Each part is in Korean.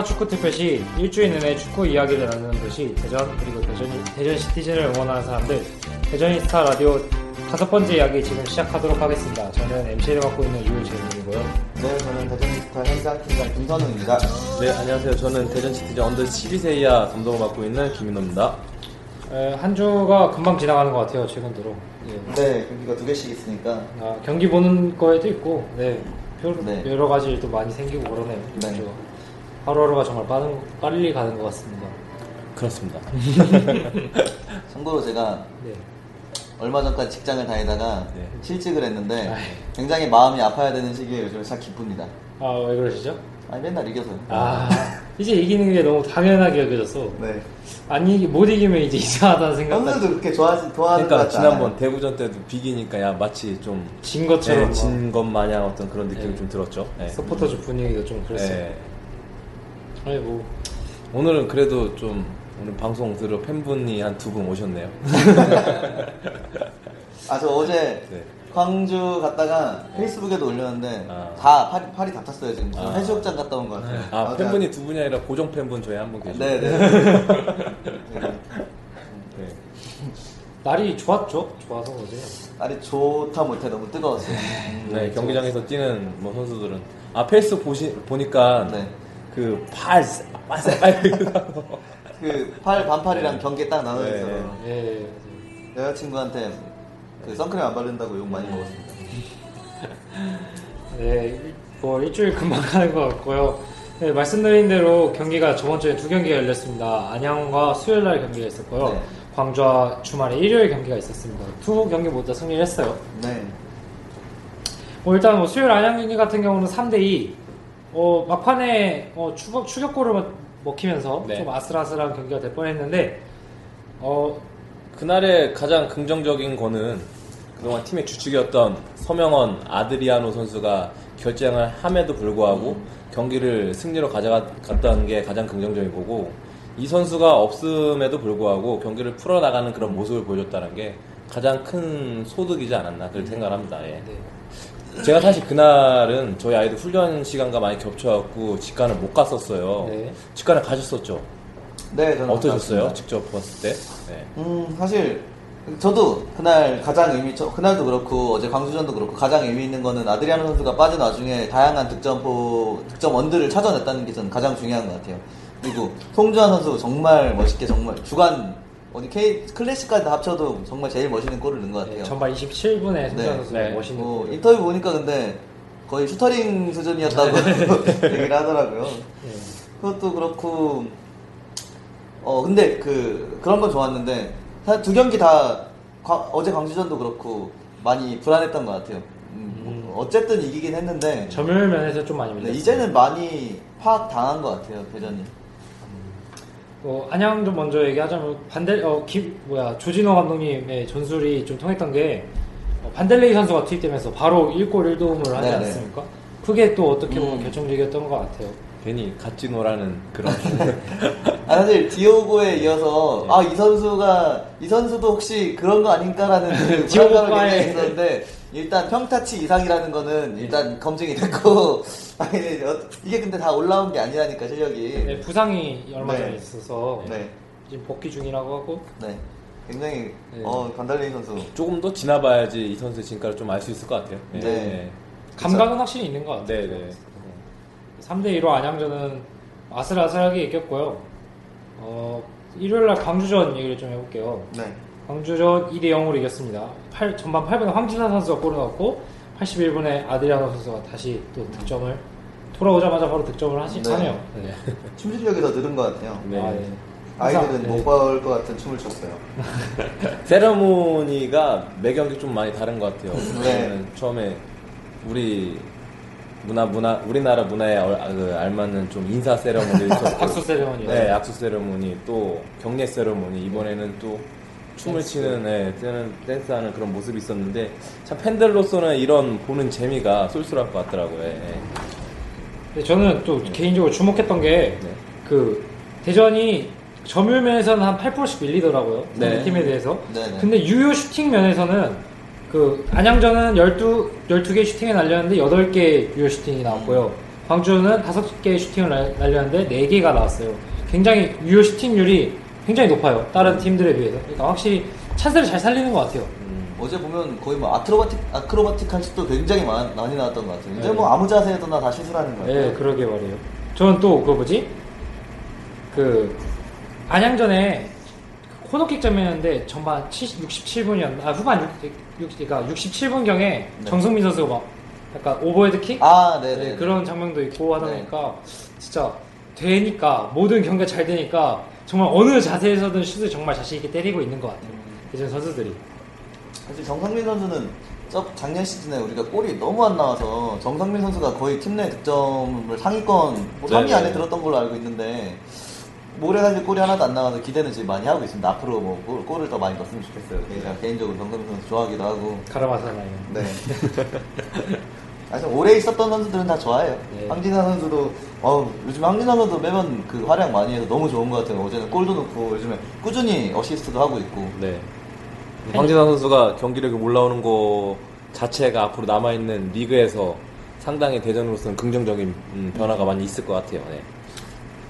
하라 축구 특별시 일주일 내내 축구 이야기를 나누는 곳이 대전 그리고 대전 대전 시티즌을 응원하는 사람들 대저니스타 라디오 다섯 번째 이야기 지금 시작하도록 하겠습니다. 저는 MC를 맡고 있는 유재민이고요. 네, 저는 대저니스타 현장팀장 김선우입니다. 네, 안녕하세요. 저는 대전 시티즌 under 12세 이하 감독을 맡고 있는 김인호입니다. 에, 한 주가 금방 지나가는 것 같아요. 최근 들어. 예. 네, 경기가 두 개씩 있으니까. 아, 경기 보는 거에도 있고, 네, 여러, 네. 여러 가지 일도 많이 생기고 그러네요. 네. 하루하루가 정말 빠른, 빨리 가는 것 같습니다. 그렇습니다. 참고로 제가 네. 얼마 전까지 직장을 다니다가 네. 실직을 했는데 아이. 굉장히 마음이 아파야 되는 시기에 요즘 참 기쁩니다. 아, 왜 그러시죠? 아니, 맨날 이겨서요. 아, 이제 이기는 게 너무 당연하게 여겨졌어. 네. 아니, 못 이기면 이제 이상하다는 생각까지 선수도 그렇게 좋아하지, 좋아하는 것 그러니까 지난번 않아요? 대구전 때도 비기니까 야 마치 좀 진 것처럼 네, 진것 마냥 어떤 그런 느낌이 네. 좀 들었죠. 네. 서포터즈 분위기가 좀 그랬어요. 네. 아니 뭐 오늘은 그래도 좀 오늘 방송 들을 팬분이 한 두 분 오셨네요. 아, 저 어제 네. 광주 갔다가 페이스북에도 올렸는데 아. 다 팔이, 팔이 다 탔어요, 지금. 아. 해수욕장 갔다 온 것 같아요. 아 어제 팬분이 두 분이 아니라 고정 팬분 저희 한 분 계시죠. 네, 네. 네. 네. 날이 좋았죠? 좋아서 어제. 날이 좋다 못해 너무 뜨거웠어요. 음, 네, 경기장에서 뛰는 뭐 선수들은 아 페이스북 보니까 네. 그팔 빨빨 그팔 반팔이랑 경계 딱 나눠 네. 있어요. 예. 여자친구한테 그 선크림 안 바른다고 욕 많이 먹었습니다. 네, 뭐 일주일 금방 가는 것 같고요. 네, 말씀드린 대로 경기가 저번 주에 두 경기가 열렸습니다. 안양과 수요일 날 경기가 있었고요. 네. 광주와 주말에 일요일 경기가 있었습니다. 두 경기 모두 다 승리를 했어요. 네. 뭐 일단 뭐 수요일 안양 경기 같은 경우는 3대2 어, 막판에 어, 추격, 추격골을 먹- 먹히면서 네. 좀 아슬아슬한 경기가 될 뻔했는데 어, 그날의 가장 긍정적인 거는 그동안 팀의 주축이었던 서명원 아드리아노 선수가 결정을 함에도 불구하고 경기를 승리로 가져갔다는 게 가장 긍정적인 거고 이 선수가 없음에도 불구하고 경기를 풀어나가는 그런 모습을 보여줬다는 게 가장 큰 소득이지 않았나 그렇게 생각합니다. 예. 네. 제가 사실 그날은 저희 아이들 훈련 시간과 많이 겹쳐갖고 직관을 못 갔었어요. 네. 직관을 가셨었죠? 네, 저는 어떠셨어요? 갔습니다. 직접 봤을 때? 네. 음, 사실 저도 그날 가장 의미 저- 그날도 그렇고 어제 광주전도 그렇고 가장 의미 있는 거는 아드리아노 선수가 빠진 와중에 다양한 득점포 득점원들을 찾아냈다는 게 저는 가장 중요한 것 같아요. 그리고 송주환 선수 정말 멋있게 정말 주간 어디 K 클래식까지 다 합쳐도 정말 제일 멋있는 골을 넣은 것 같아요. 네, 전반 27분에 송찬 네. 선수 네. 멋있는 뭐 골. 인터뷰 보니까 근데 거의 슈터링 수준이었다고 얘기를 하더라고요. 네. 그것도 그렇고 어 근데 그 그런 건 좋았는데 사실 두 경기 다 과- 어제 광주전도 그렇고 많이 불안했던 것 같아요. 음, 뭐 어쨌든 이기긴 했는데 점유율 면에서 좀 많이 네, 밀렸어요. 이제는 많이 파악 당한 것 같아요 대전이. 어, 안양 좀 먼저 얘기하자면 반델 어, 김 뭐야 조진호 감독님의 전술이 좀 통했던 게 어, 반델레이 선수가 투입되면서 바로 1골 1도움을 하지 네네. 않았습니까? 그게 또 어떻게 보면 음. 결정적이었던 것 같아요. 괜히 같지노라는 그런 아 사실 디오고에 이어서 아이 선수가 이 선수도 혹시 그런 거 아닌가라는 그 불안감을 굉장히 했었는데 일단 평타치 이상이라는 거는 일단 검증이 됐고 아니 어, 이게 근데 다 올라온 게 아니라니까 실력이 네, 부상이 얼마 네. 전에 있어서 네. 지금 복귀 중이라고 하고 네. 굉장히 네. 어 간달레이 선수 조금 더 지나봐야지 이 선수의 진가를 좀 알 수 있을 것 같아요. 예, 네. 감각은 확실히 있는 것 예. 같아요. 네, 네. 3대 2로 안양전은 아슬아슬하게 이겼고요. 어, 일요일 날 광주전 얘기를 좀 해볼게요. 네. 광주전 2대 0으로 이겼습니다. 팔- 전반 8분에 황진아 선수가 골을 넣었고 81분에 아드리아노 선수가 다시 또 득점을 돌아오자마자 바로 득점을 하시, 네. 하네요. 네. 춤 실력이 더 늘은 것 같아요. 네. 아, 예. 아이들은 항상, 못 네. 볼것 같은 춤을 췄어요. 세레모니가 매 경기 좀 많이 다른 것 같아요. 네. 처음에 우리 문화 문화 우리나라 문화에 얼- 아, 그 알맞는 좀 인사 세레모니 악수 세레머니. 네, 악수 세레모니 또 격려 세레모니 이번에는 또 춤을. 치는 네, 댄- 댄스하는 그런 모습이 있었는데 참 팬들로서는 이런 보는 재미가 쏠쏠할 것 같더라고요. 예, 예. 저는 또 개인적으로 주목했던 게 네. 그 대전이 점유율 면에서는 한 8%씩 밀리더라고요. 네. 팀에 대해서. 네네. 근데 유효 슈팅 면에서는 그 안양전은 12, 12개 슈팅을 날렸는데 8개 유효 슈팅이 나왔고요. 광주는 5개 슈팅을 날- 날렸는데 4개가 나왔어요. 굉장히 유효 슈팅률이 굉장히 높아요. 다른 팀들에 비해서. 그러니까 확실히 찬스를 잘 살리는 것 같아요. 어제 보면 거의 뭐 acrobatic acrobatic 한 슛도 굉장히 많, 많이 나왔던 것 같아요. 이제 네. 뭐 아무 자세에서나 다 슛을 하는 것 같아요. 네, 그러게 말이에요. 저는 또, 그 뭐지? 그, 안양전에 코너킥 장면이었는데 전반 67분이었나? 아, 후반 6, 6, 그러니까 67분 경에 정석민 선수가 막 약간 오버헤드 킥? 아, 네, 네 네. 그런 장면도 있고 하다 네. 보니까 진짜 되니까 모든 경기가 잘 되니까 정말 어느 자세에서든 슛을 정말 자신 있게 때리고 있는 것 같아요. 예전 선수들이. 사실 정상민 선수는 저 작년 시즌에 우리가 골이 너무 안 나와서 정상민 선수가 거의 팀 내 득점을 상위권 뭐 3위 네네. 안에 들었던 걸로 알고 있는데 사실 골이 하나도 안 나와서 기대는 지금 많이 하고 있습니다. 앞으로 뭐 골, 골을 더 많이 넣었으면 좋겠어요. 제가 개인적으로 정상민 선수 좋아하기도 하고. 가라마사나요. 네. 사실 오래 있었던 선수들은 다 좋아해요. 네. 황진아 선수도 어, 요즘 황진아 선수도 매번 그 활약 많이 해서 너무 좋은 것 같아요. 어제는 골도 넣고 요즘에 꾸준히 어시스트도 하고 있고. 네. 황진아 선수가 경기력이 올라오는 거 자체가 앞으로 남아 있는 리그에서 상당히 대전으로서는 긍정적인 음, 변화가 많이 있을 것 같아요. 네.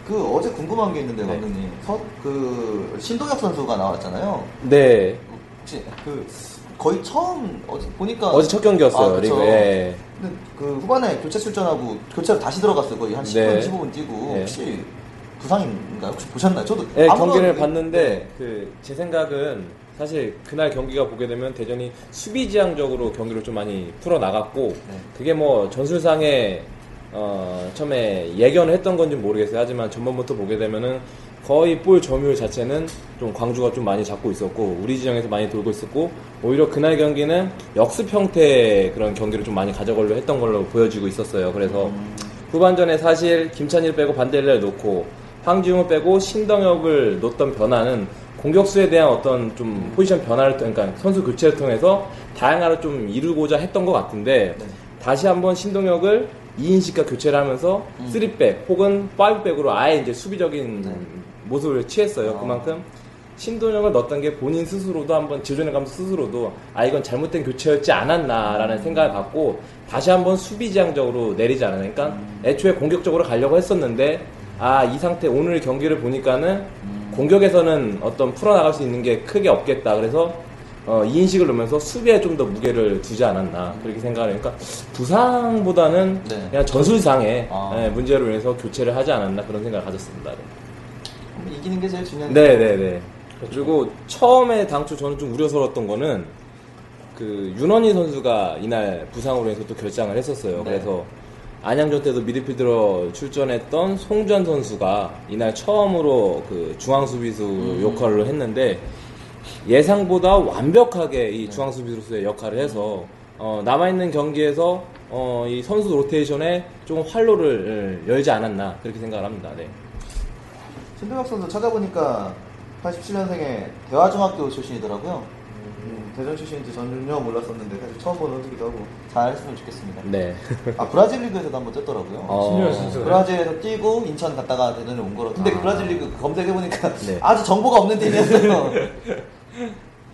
그 어제 궁금한 게 있는데 네. 감독님, 서- 그 신동엽 선수가 나왔잖아요. 네. 혹시 그 거의 처음 어제 보니까 어제 첫 경기였어요, 아, 그쵸. 리그에. 근데 그 후반에 교체 출전하고 교체로 다시 들어갔어요. 거의 한 10분, 네. 15분 뛰고 네. 혹시 부상인가요? 혹시 보셨나요? 저도 네, 아무런 경기를 그- 봤는데 그 제 생각은 사실 그날 경기가 보게 되면 대전이 수비지향적으로 경기를 좀 많이 풀어 나갔고 네. 그게 뭐 전술상에 어, 처음에 예견을 했던 건지 모르겠어요. 하지만 전반부터 보게 되면은 거의 볼 점유율 자체는 좀 광주가 좀 많이 잡고 있었고 우리 지정에서 많이 돌고 있었고 오히려 그날 경기는 역습 형태의 그런 경기를 좀 많이 가져가려 했던 걸로 보여지고 있었어요. 그래서 후반전에 사실 김찬일 빼고 반델레를 놓고 황지웅을 빼고 신동엽을 놓던 변화는 공격수에 대한 어떤 좀 포지션 변화를 통- 그러니까 선수 교체를 통해서 다양화를 좀 이루고자 했던 것 같은데 네. 다시 한번 신동엽을 2인식과 교체를 하면서 3백 혹은 5백으로 아예 이제 수비적인 네. 모습을 취했어요. 아. 그만큼 신동엽을 넣었던 게 본인 스스로도 한번 지존해가면서 스스로도 아 이건 잘못된 교체였지 않았나라는 생각을 갖고 다시 한번 수비지향적으로 내리지 않았나. 그러니까 애초에 공격적으로 가려고 했었는데 아 이 상태 오늘 경기를 보니까는 공격에서는 어떤 풀어나갈 수 있는 게 크게 없겠다. 그래서 어, 2인식을 넣으면서 수비에 좀 더 무게를 두지 않았나 그렇게 생각을 하니까 부상보다는 네. 그냥 전술상의 아. 예, 문제로 인해서 교체를 하지 않았나 그런 생각을 가졌습니다. 네. 이기는 게 제일 중요한 네 네 네. 그리고 처음에 당초 저는 좀 우려스러웠던 거는 그 윤원희 선수가 이날 부상으로 해서 또 결장을 했었어요. 네. 그래서 안양전 때도 미드필더로 출전했던 송전 선수가 이날 처음으로 그 중앙 수비수 음. 역할을 했는데 예상보다 완벽하게 네. 이 중앙 수비수의 역할을 해서 어, 남아있는 경기에서 어, 이 선수 로테이션에 조금 활로를 예, 열지 않았나 그렇게 생각을 합니다. 네. 신동엽 선수 찾아보니까 87년생에 대화중학교 출신이더라고요. 음, 대전 출신인지 전혀 몰랐었는데 사실 처음 보는 선수기도 하고 잘 했으면 좋겠습니다. 네. 아 브라질 리그에서도 한번 뛰었더라고요. 어. 신유열 선수가. 브라질에서 뛰고 인천 갔다가 대전에 온 거라. 근데 그 아. 브라질 리그 검색해 보니까 네. 아주 정보가 없는 팀이었어요.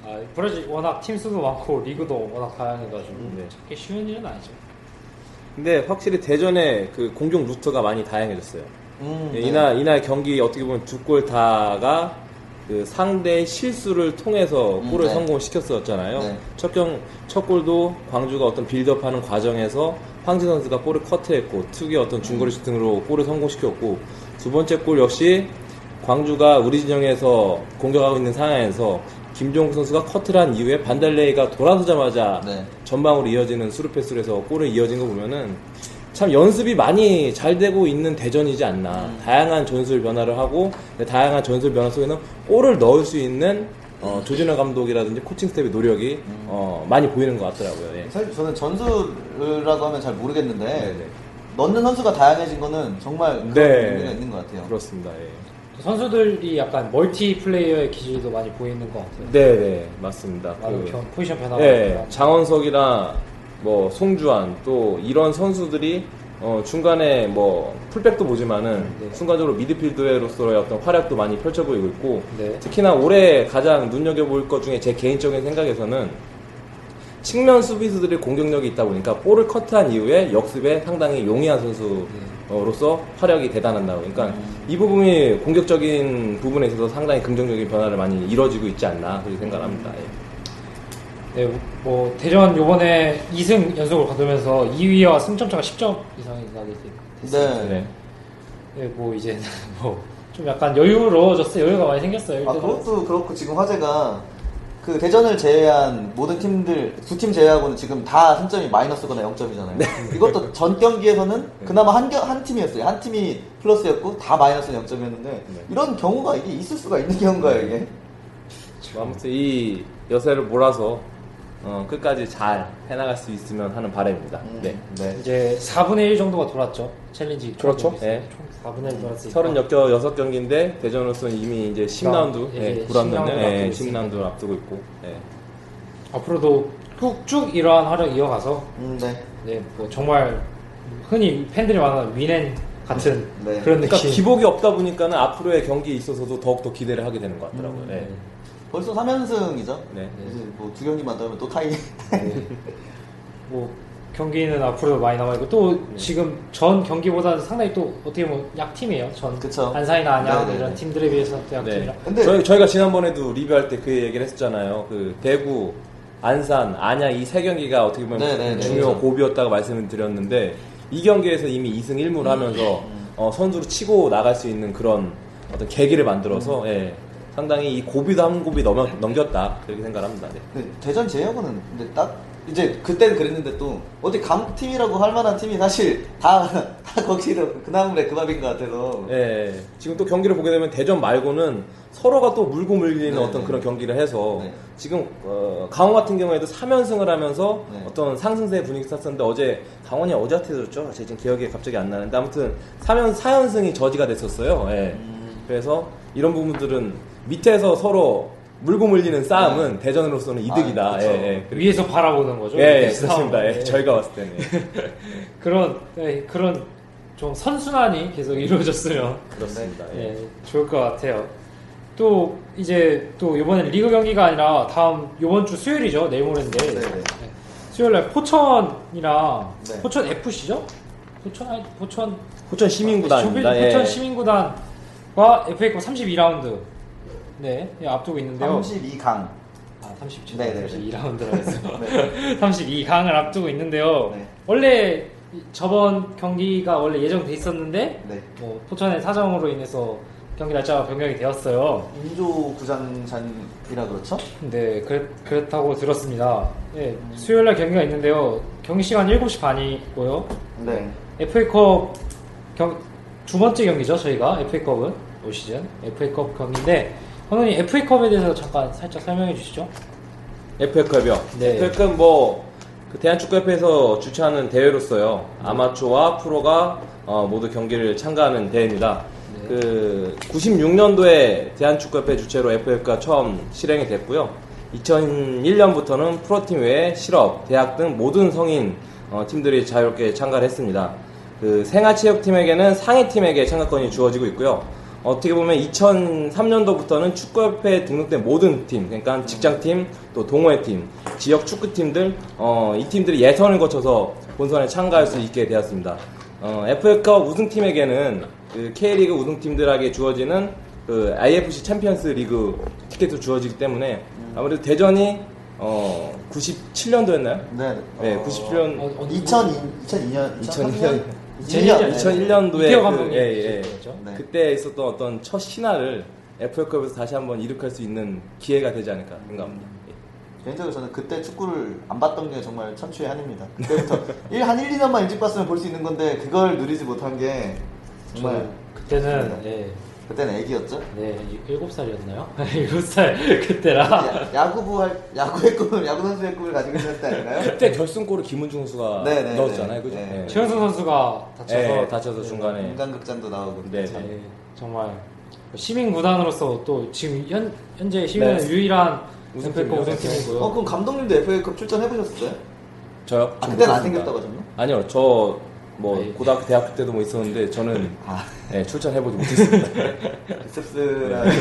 아, 브라질 워낙 팀 수도 많고 리그도 워낙 다양해가지고 네. 찾기 쉬운 일은 아니죠. 근데 확실히 대전의 그 공격 루트가 많이 다양해졌어요. 음, 예, 네. 이날 이날 경기 어떻게 보면 두 골 다가 그 상대의 실수를 통해서 음, 골을 네. 성공시켰었잖아요. 네. 첫, 경, 첫 골도 광주가 어떤 빌드업 하는 과정에서 황진산 선수가 골을 커트했고 특유의 어떤 중거리 슈팅으로 골을 성공시켰고 두 번째 골 역시 광주가 우리 진영에서 공격하고 있는 상황에서 김종국 선수가 커트를 한 이후에 반달레이가 돌아서자마자 네. 전방으로 이어지는 스루 패스로 해서 골을 이어진 거 보면은 참 연습이 많이 잘 되고 있는 대전이지 않나. 다양한 전술 변화를 하고 그 다양한 전술 변화 속에는 골을 넣을 수 있는 어, 조진호 감독이라든지 코칭 스텝의 노력이 어, 많이 보이는 것 같더라고요. 예. 사실 저는 전술이라고 하면 잘 모르겠는데 네네. 넣는 선수가 다양해진 거는 정말 그런 네. 의미가 있는 것 같아요. 그렇습니다. 예. 선수들이 약간 멀티 플레이어의 기질도 많이 보이는 것 같아요. 네 네 맞습니다. 많은 그- 변- 포지션 변화가 예, 많이 장원석이나 뭐 송주환 또 이런 선수들이 어, 중간에 뭐 풀백도 보지만은 네. 순간적으로 미드필더로서의 어떤 활약도 많이 펼쳐 보이고 있고 네. 특히나 올해 가장 눈여겨 볼 것 중에 제 개인적인 생각에서는 측면 수비수들의 공격력이 있다 보니까 볼을 커트한 이후에 역습에 상당히 용이한 선수로서 활약이 대단하다 보니까 이 부분이 공격적인 부분에 있어서 상당히 긍정적인 변화를 많이 이뤄지고 있지 않나 그렇게 생각합니다. 예. 네, 뭐 대전 요번에 2승 연속을 거두면서 2위와 승점 차가 10점 이상이 나게 됐어요. 네. 네. 네, 뭐 이제 뭐 좀 약간 여유로워졌어요. 여유가 많이 생겼어요. 아, 일단은. 그것도 그렇고 지금 화제가 그 대전을 제외한 모든 팀들 두 팀 제외하고는 지금 다 승점이 마이너스거나 0점이잖아요. 네. 이것도 전 경기에서는 그나마 한, 겨- 한 팀이었어요. 한 팀이 플러스였고 다 마이너스 0점이었는데 네. 이런 경우가 이게 있을 수가 있는 경우가요 이게. 뭐 아무튼 이 여세를 몰아서 어, 끝까지 잘 해나갈 수 있으면 하는 바람입니다. 음. 네. 네. 이제 4분의 1 정도가 돌았죠. 챌린지. 그렇죠. 총 예. 4분의 1 돌았으니까. 36경기인데 대전으로서는 이미 이제 10라운드, 예, 예, 이제 9라운드, 10라운드 예, 앞두고 있으니까. 10라운드를 앞두고 있고, 예. 앞으로도 쭉 이러한 활약 이어가서 음, 네. 네, 뭐 정말 흔히 팬들이 말하는 위넨 같은 네. 그런 그러니까 느낌. 기복이 없다 보니까는 앞으로의 경기에 있어서도 더욱더 기대를 하게 되는 것 같더라고요. 음, 예. 벌써 3연승이죠. 네. 이제 뭐 두 경기만 더 하면 또 타이. 뭐 경기는 앞으로 많이 남아있고 또 네. 지금 전 경기보다는 상당히 또 어떻게 보면 약팀이에요. 전 그쵸. 안산이나 안양 네네네. 이런 팀들에 비해서 또 약팀이라. 네. 근데- 저희, 저희가 지난번에도 리뷰할 때 그 얘기를 했었잖아요. 그 대구, 안산, 안양 이 세 경기가 어떻게 보면 네네네. 중요 그렇죠. 고비였다고 말씀을 드렸는데 이 경기에서 이미 2승 1무를 하면서 음. 어, 선두로 치고 나갈 수 있는 그런 어떤 계기를 만들어서 음. 예, 상당히 이 고비도 한 고비 넘어, 넘겼다 그렇게 생각합니다. 네. 네, 대전 제야구는 근데 딱 이제 그때는 그랬는데 또 어디 강팀이라고 할 만한 팀이 사실 다, 다 거기로 그나물에 그 밥인 것 같아서 예, 지금 또 경기를 보게 되면 대전 말고는 서로가 또 물고 물리는 네, 어떤 네. 그런 경기를 해서 네. 지금 어, 강원 같은 경우에도 3연승을 하면서 네. 어떤 상승세 분위기 탔었는데 어제 강원이 어제 한테 졌죠? 제 지금 기억이 갑자기 안 나는데 아무튼 3연, 4연승이 저지가 됐었어요. 예. 음. 그래서 이런 부분들은 밑에서 서로 물고 물리는 싸움은 대전으로서는 이득이다. 아. 예, 예. 위에서 바라보는 거죠. 예, 예, 그렇습니다. 예. 저희가 봤을 때는. 예. 그런 네, 그런 좀 선순환이 계속 이루어졌으면 그렇습니다. 예. 예, 좋을 것 같아요. 또 이제 또 이번엔 리그 경기가 아니라 다음 이번 주 수요일이죠. 내일 모레인데 네네. 네. 수요일날 포천이랑 네. 포천 FC죠? 포천 아니 포천 포천 시민구단입니다. 조필 예. 포천 시민구단과 FA컵 32라운드 네 예, 앞두고 있는데요. 32강 아 37. 네네네. 32라운드라고 했어. 네. 32강을 앞두고 있는데요. 네. 원래 이- 저번 경기가 원래 예정돼 있었는데 네. 뭐 포천의 사정으로 인해서 경기 날짜가 변경이 되었어요. 인조 구장산이라 그렇죠? 네, 그랬, 그렇다고 들었습니다. 네, 수요일 날 경기가 있는데요. 경기 시간 7시 반이고요. 네. FA컵 경, 두 번째 경기죠, 저희가. FA컵은 올 시즌. FA컵 경기인데, 현원이 FA컵에 대해서 잠깐 살짝 설명해 주시죠. FA컵이요. 네. FA컵 뭐, 그 대한축구협회에서 주최하는 대회로서요. 아마추어와 프로가 어, 모두 경기를 참가하는 대회입니다. 네. 그 96년도에 대한축구협회 주최로 FA컵가 처음 실행이 됐고요. 2001년부터는 프로팀 외에 실업, 대학 등 모든 성인 어, 팀들이 자유롭게 참가를 했습니다. 그 생활체육팀에게는 상위팀에게 참가권이 주어지고 있고요. 어떻게 보면 2003년도부터는 축구협회에 등록된 모든 팀, 그러니까 직장팀, 또 동호회팀, 지역 축구팀들, 어, 이 팀들이 예선을 거쳐서 본선에 참가할 수 있게 되었습니다. 어, FA컵 우승팀에게는 그 K리그 우승팀들에게 주어지는 그 IFC 챔피언스 리그 티켓도 주어지기 때문에 아무래도 대전이 어 97년도였나요? 네. 네, 어, 97년 어, 어, 2002, 2002년, 2002년 2002년, 2001년도에 이태호 그, 감독님 예, 예. 그렇죠? 네. 그때 있었던 어떤 첫 신화를 FA컵에서 다시 한번 이룩할 수 있는 기회가 되지 않을까 생각합니다. 예. 개인적으로 저는 그때 축구를 안 봤던 게 정말 천추의 한입니다. 그때부터 일, 한 1, 2년만 일찍 봤으면 볼 수 있는 건데 그걸 누리지 못한 게 정말 그때는 네. 예, 그때는 애기였죠. 네, 7살이었나요? 7살 그때라. 야, 야구부 할 야구의 꿈을 야구 선수의 꿈을 가지고 있었을 때 아닌가요? 그때 결승골을 김은중 선수가 네, 네, 넣었잖아요, 네. 그죠? 네. 예. 최현수 선수가 다쳐서 예, 다쳐서 중간에 인간극장도 나오고 네, 참. 네, 정말 시민 구단으로서 또 지금 현, 현재 시민은 네. 유일한 우승팀이요? 우승팀 우승팀이고요. 어 그럼 감독님도 FA컵 출전해 보셨어요? 저요? 아저 그때는 안. 생겼다고 하셨나? 아니요, 저 뭐 아니. 고등학교, 대학교 때도 뭐 있었는데 저는 아 예, 출전해보지 못했습니다. 비셉스라.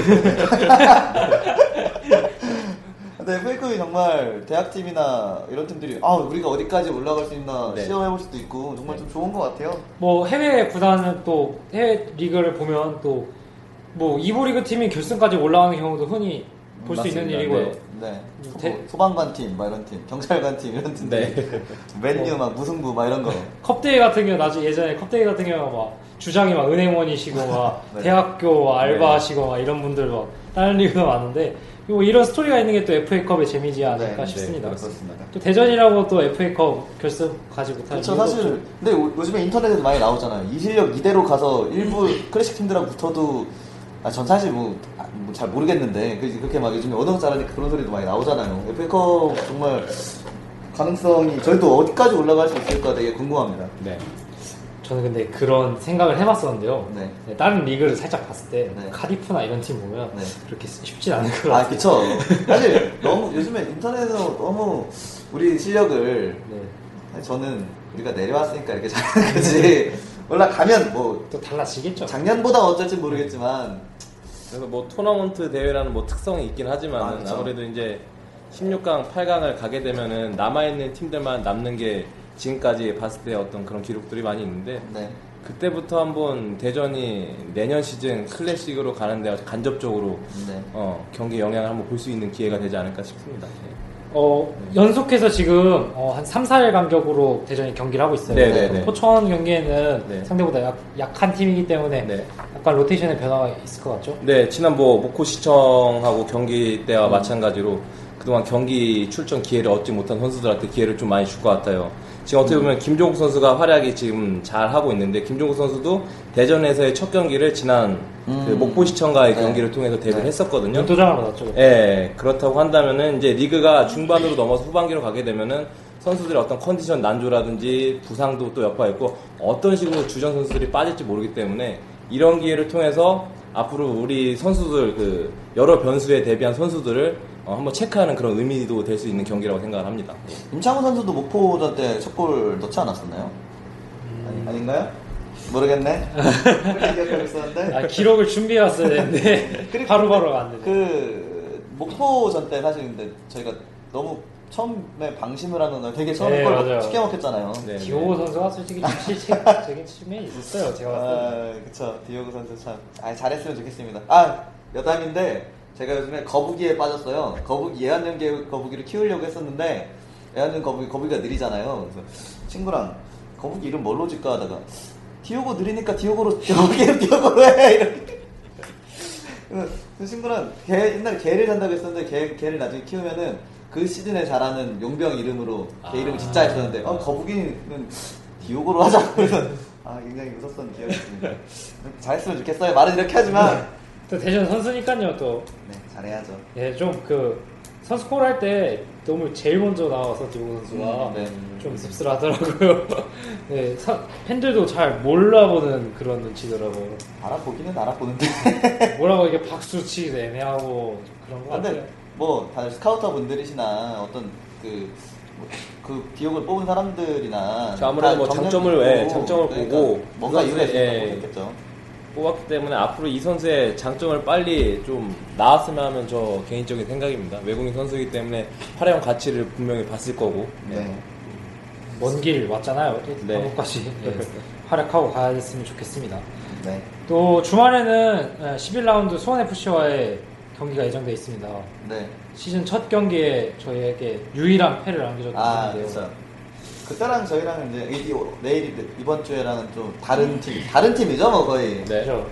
근데 FA컵이 정말 대학팀이나 이런 팀들이 아 우리가 어디까지 올라갈 수 있나 네. 시험해볼 수도 있고 정말 좀 좋은 것 같아요. 뭐 해외 구단은 또 해외 리그를 보면 또 뭐 이보 리그 팀이 결승까지 올라가는 경우도 흔히 볼 수 있는. 일이고요. 네. 네. 소, 대- 소방관 팀, 막 이런 팀, 경찰관 팀 이런 팀들. 네. 맨유 막 무승부 막 이런 거. 컵대회 같은 경우 나중에 예전에 컵대회 같은 경우 막 주장이 막 은행원이시고 막 네. 대학교 막 알바하시고 막 이런 분들 막 다른 리그가 많은데 뭐 이런 스토리가 있는 게 또 FA컵의 재미지 않을까 네, 싶습니다. 네, 그렇습니다. 또 대전이라고 또 FA컵 결승 가지 못할 그렇죠. 사실 없죠. 근데 요- 요즘에 인터넷에도 많이 나오잖아요. 이 실력 이대로 가서 일부 클래식 팀들하고 붙어도 아, 전 사실 뭐 잘 모르겠는데 그- 그렇게 막 요즘에 언어 잘하니까 그런 소리도 많이 나오잖아요. FA컵 정말 가능성이 저희도 어디까지 올라갈 수 있을까 되게 궁금합니다. 네. 저는 근데 그런 생각을 해봤었는데요. 네. 네, 다른 리그를 살짝 봤을 때 네. 카디프나 이런 팀 보면 네. 그렇게 쉽진 않을 것 아, 같아요. 그쵸. 사실 너무 요즘에 인터넷에서 너무 우리 실력을 네. 저는 우리가 내려왔으니까 이렇게 잘하는 거지. 올라가면 뭐 또 달라지겠죠. 작년보다 어쩔지 모르겠지만 그래서 뭐 토너먼트 대회라는 뭐 특성이 있긴 하지만 아, 은 그쵸. 아무래도 이제 16강, 8강을 가게 되면은 남아있는 팀들만 남는 게 지금까지 봤을 때 어떤 그런 기록들이 많이 있는데 네. 그때부터 한번 대전이 내년 시즌 클래식으로 가는데 간접적으로 네. 어, 경기 영향을 한번 볼 수 있는 기회가 되지 않을까 싶습니다. 네. 어, 연속해서 지금 어, 한 3, 4일 간격으로 대전이 경기를 하고 있어요. 네, 네, 네. 포천 경기에는 네. 상대보다 약, 약한 팀이기 때문에 네. 약간 로테이션의 변화가 있을 것 같죠? 네, 지난 뭐 목포시청하고 경기 때와 마찬가지로 그동안 경기 출전 기회를 얻지 못한 선수들한테 기회를 좀 많이 줄 것 같아요. 지금 어떻게 보면 김종국 선수가 활약이 지금 잘 하고 있는데 김종국 선수도 대전에서의 첫 경기를 지난 그 음. 목포시청과의 네. 경기를 통해서 데뷔를 네. 했었거든요. 눈도장을 받았죠. 예, 그렇다고 한다면은 이제 리그가 중반으로 넘어서 후반기로 가게 되면은 선수들의 어떤 컨디션 난조라든지 부상도 또 여파있고 어떤 식으로 주전 선수들이 빠질지 모르기 때문에 이런 기회를 통해서 앞으로 우리 선수들 그 여러 변수에 대비한 선수들을 어, 한번 체크하는 그런 의미도 될 수 있는 경기라고 생각을 합니다. 임창훈 선수도 목포전 때 첫 골 넣지 않았었나요? 아니, 아닌가요? 모르겠네. 그렇게 기억하고 있었는데. 아, 기록을 준비해 왔어야 되는데 바로바로 안 되네. 그 목포전 때 사실 근데 저희가 너무 처음에 방심을 하는 날 되게 처음에 네, 골 맞아요. 쉽게 먹혔잖아요. 네, 디오고 선수가 솔직히 좀 실책적인 측면이 있었어요. 제가 봤을 때. 아, 그쵸. 디오고 선수 참. 아, 잘했으면 좋겠습니다. 아, 여담인데, 제가 요즘에 거북이에 빠졌어요. 거북이, 예안연계 거북이를 키우려고 했었는데, 애완용 거북이, 거북이가 느리잖아요. 그래서 친구랑 거북이 이름 뭘로 짓까 하다가, 디오고 느리니까 디오고로, 거북이를 디오고로 해! 이렇게. 그래서 그 친구랑 개, 옛날에 개를 산다고 했었는데, 개, 개를 나중에 키우면은, 그 시즌에 자라는 용병 이름으로 개 이름 을 진짜 했었는데, 어, 거북이는 디오고로 그래서, 아, 굉장히 웃었던 기억이 있습니다. 잘했으면 좋겠어요. 말은 이렇게 하지만, 또 대전 선수니까요. 또 네, 잘해야죠. 예, 좀 그 선수 콜 할 때 너무 제일 먼저 나와서 디오고 선수가 음, 네. 좀 씁쓸하더라고요. 네, 사- 팬들도 잘 몰라보는 그런 눈치더라고요. 알아보기는 알아보는데. 뭐라고 이게 박수 치기도 애매하고 그런 것 같아요. 근데, 뭐, 다들 스카우터 분들이시나, 어떤, 그, 뭐, 그 기억을 뽑은 사람들이나. 자, 아무래도 다뭐 장점을, 있고, 예, 장점을 그러니까 보고 뭔가 그 이유가 있으니까 예. 뽑혔겠죠. 뽑았기 때문에 앞으로 이 선수의 장점을 빨리 좀 나왔으면 하면 저 개인적인 생각입니다. 외국인 선수이기 때문에 활용 가치를 분명히 봤을 거고. 네. 먼 길 왔잖아요. 또 네. 한국까지 예, 활약하고 가야 됐으면 좋겠습니다. 네. 또 주말에는 11라운드 수원FC와의 경기가 예정돼 있습니다. 네. 시즌 첫 경기에 저희에게 유일한 패를 안겨줬던 아, 팀인데요. 그렇죠. 그때랑 저희랑 이제 이, 이- 내일 이번 주에랑은 좀 다른 팀, 다른 팀이죠, 뭐 거의. 네. 그죠.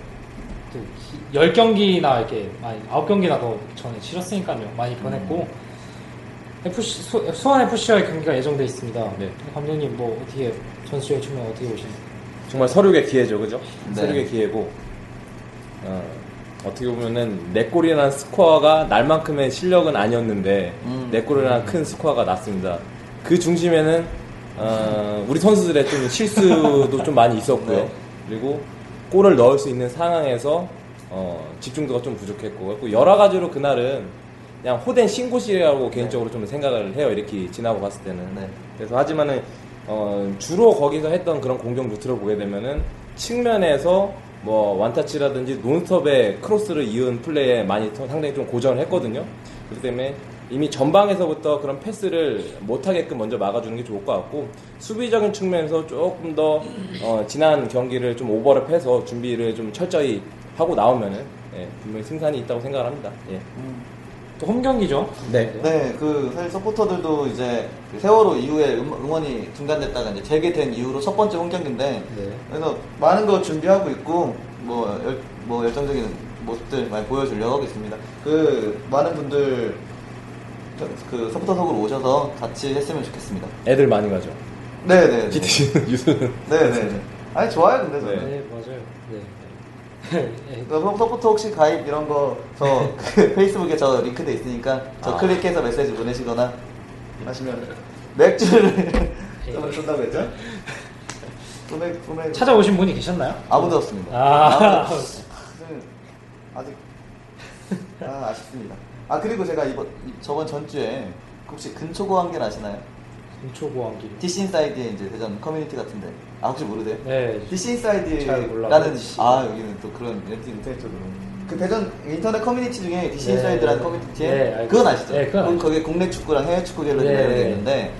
또 기- 10경기나 이렇게 많이 9경기나 더 전에 치렀으니까요. 많이 변했고 FC 수, 수원 FC와의 경기가 예정돼 있습니다. 네. 감독님 뭐 어떻게 전술적인 측면 어떻게 보시나요? 정말 서륙의 기회죠, 그죠? 네. 서륙의 기회고, 어, 떻게 보면은, 네 골이라는 스코어가 날만큼의 실력은 아니었는데, 음. 네 골이라는 큰 스코어가 났습니다. 그 중심에는, 어, 우리 선수들의 좀 실수도 좀 많이 있었고요. 네. 그리고 골을 넣을 수 있는 상황에서, 어, 집중도가 좀 부족했고, 그래갖고 여러 가지로 그날은 그냥 호된 신고시라고 개인적으로 좀 생각을 해요. 이렇게 지나고 봤을 때는. 네. 그래서 하지만은 어, 주로 거기서 했던 그런 공격 루트를 보게 되면은 측면에서 뭐 완타치라든지 논스톱의 크로스를 이은 플레이에 많이 더- 상당히 좀 고전을 했거든요. 그렇기 때문에 이미 전방에서부터 그런 패스를 못하게끔 먼저 막아주는 게 좋을 것 같고 수비적인 측면에서 조금 더 어, 지난 경기를 좀 오버랩 해서 준비를 좀 철저히 하고 나오면은 예, 분명히 승산이 있다고 생각을 합니다. 예. 또 홈 경기죠. 네. 네, 그 사실 서포터들도 이제 그 세월호 이후에 음- 응원이 중단됐다가 이제 재개된 이후로 첫 번째 홈 경기인데 네. 그래서 많은 거 준비하고 있고 뭐, 열, 뭐 열정적인 모습들 많이 보여주려고 하고 있습니다. 그 많은 분들 저- 그 서포터석으로 오셔서 같이 했으면 좋겠습니다. 애들 많이 가죠. 네, 네, 네, 기트시는 유수는 네, 네. 네. 아니 좋아요, 근데 저는. 네. 네, 맞아요. 네. 네. 그 서- 서포터 혹시 가입 이런 거 저 그 페이스북에 저 링크돼 있으니까 저 아. 클릭해서 메시지 보내시거나 하시면 맥주를 좀 쏜다고 했죠? 소맥 소맥 찾아오신 분이 계셨나요? 아무도 없습니다. 아. 아무도 없- 아직 아 아쉽습니다. 아 그리고 제가 이번 이- 저번 전주에 혹시 근초고항길 아시나요? 금초고항길. DC 인사이드에 이제 대전 커뮤니티 같은데 아 혹시 모르세요? 네. 몰라요. 아 여기는 또 그런 인터넷 쪽으로 그 대전 인터넷 커뮤니티 중에 DC 네. 인사이드라는 커뮤니티에 네, 그건. 아시죠? 네, 그건. 거기에 국내 축구랑 해외 축구 갤러리가 네. 이런 있는데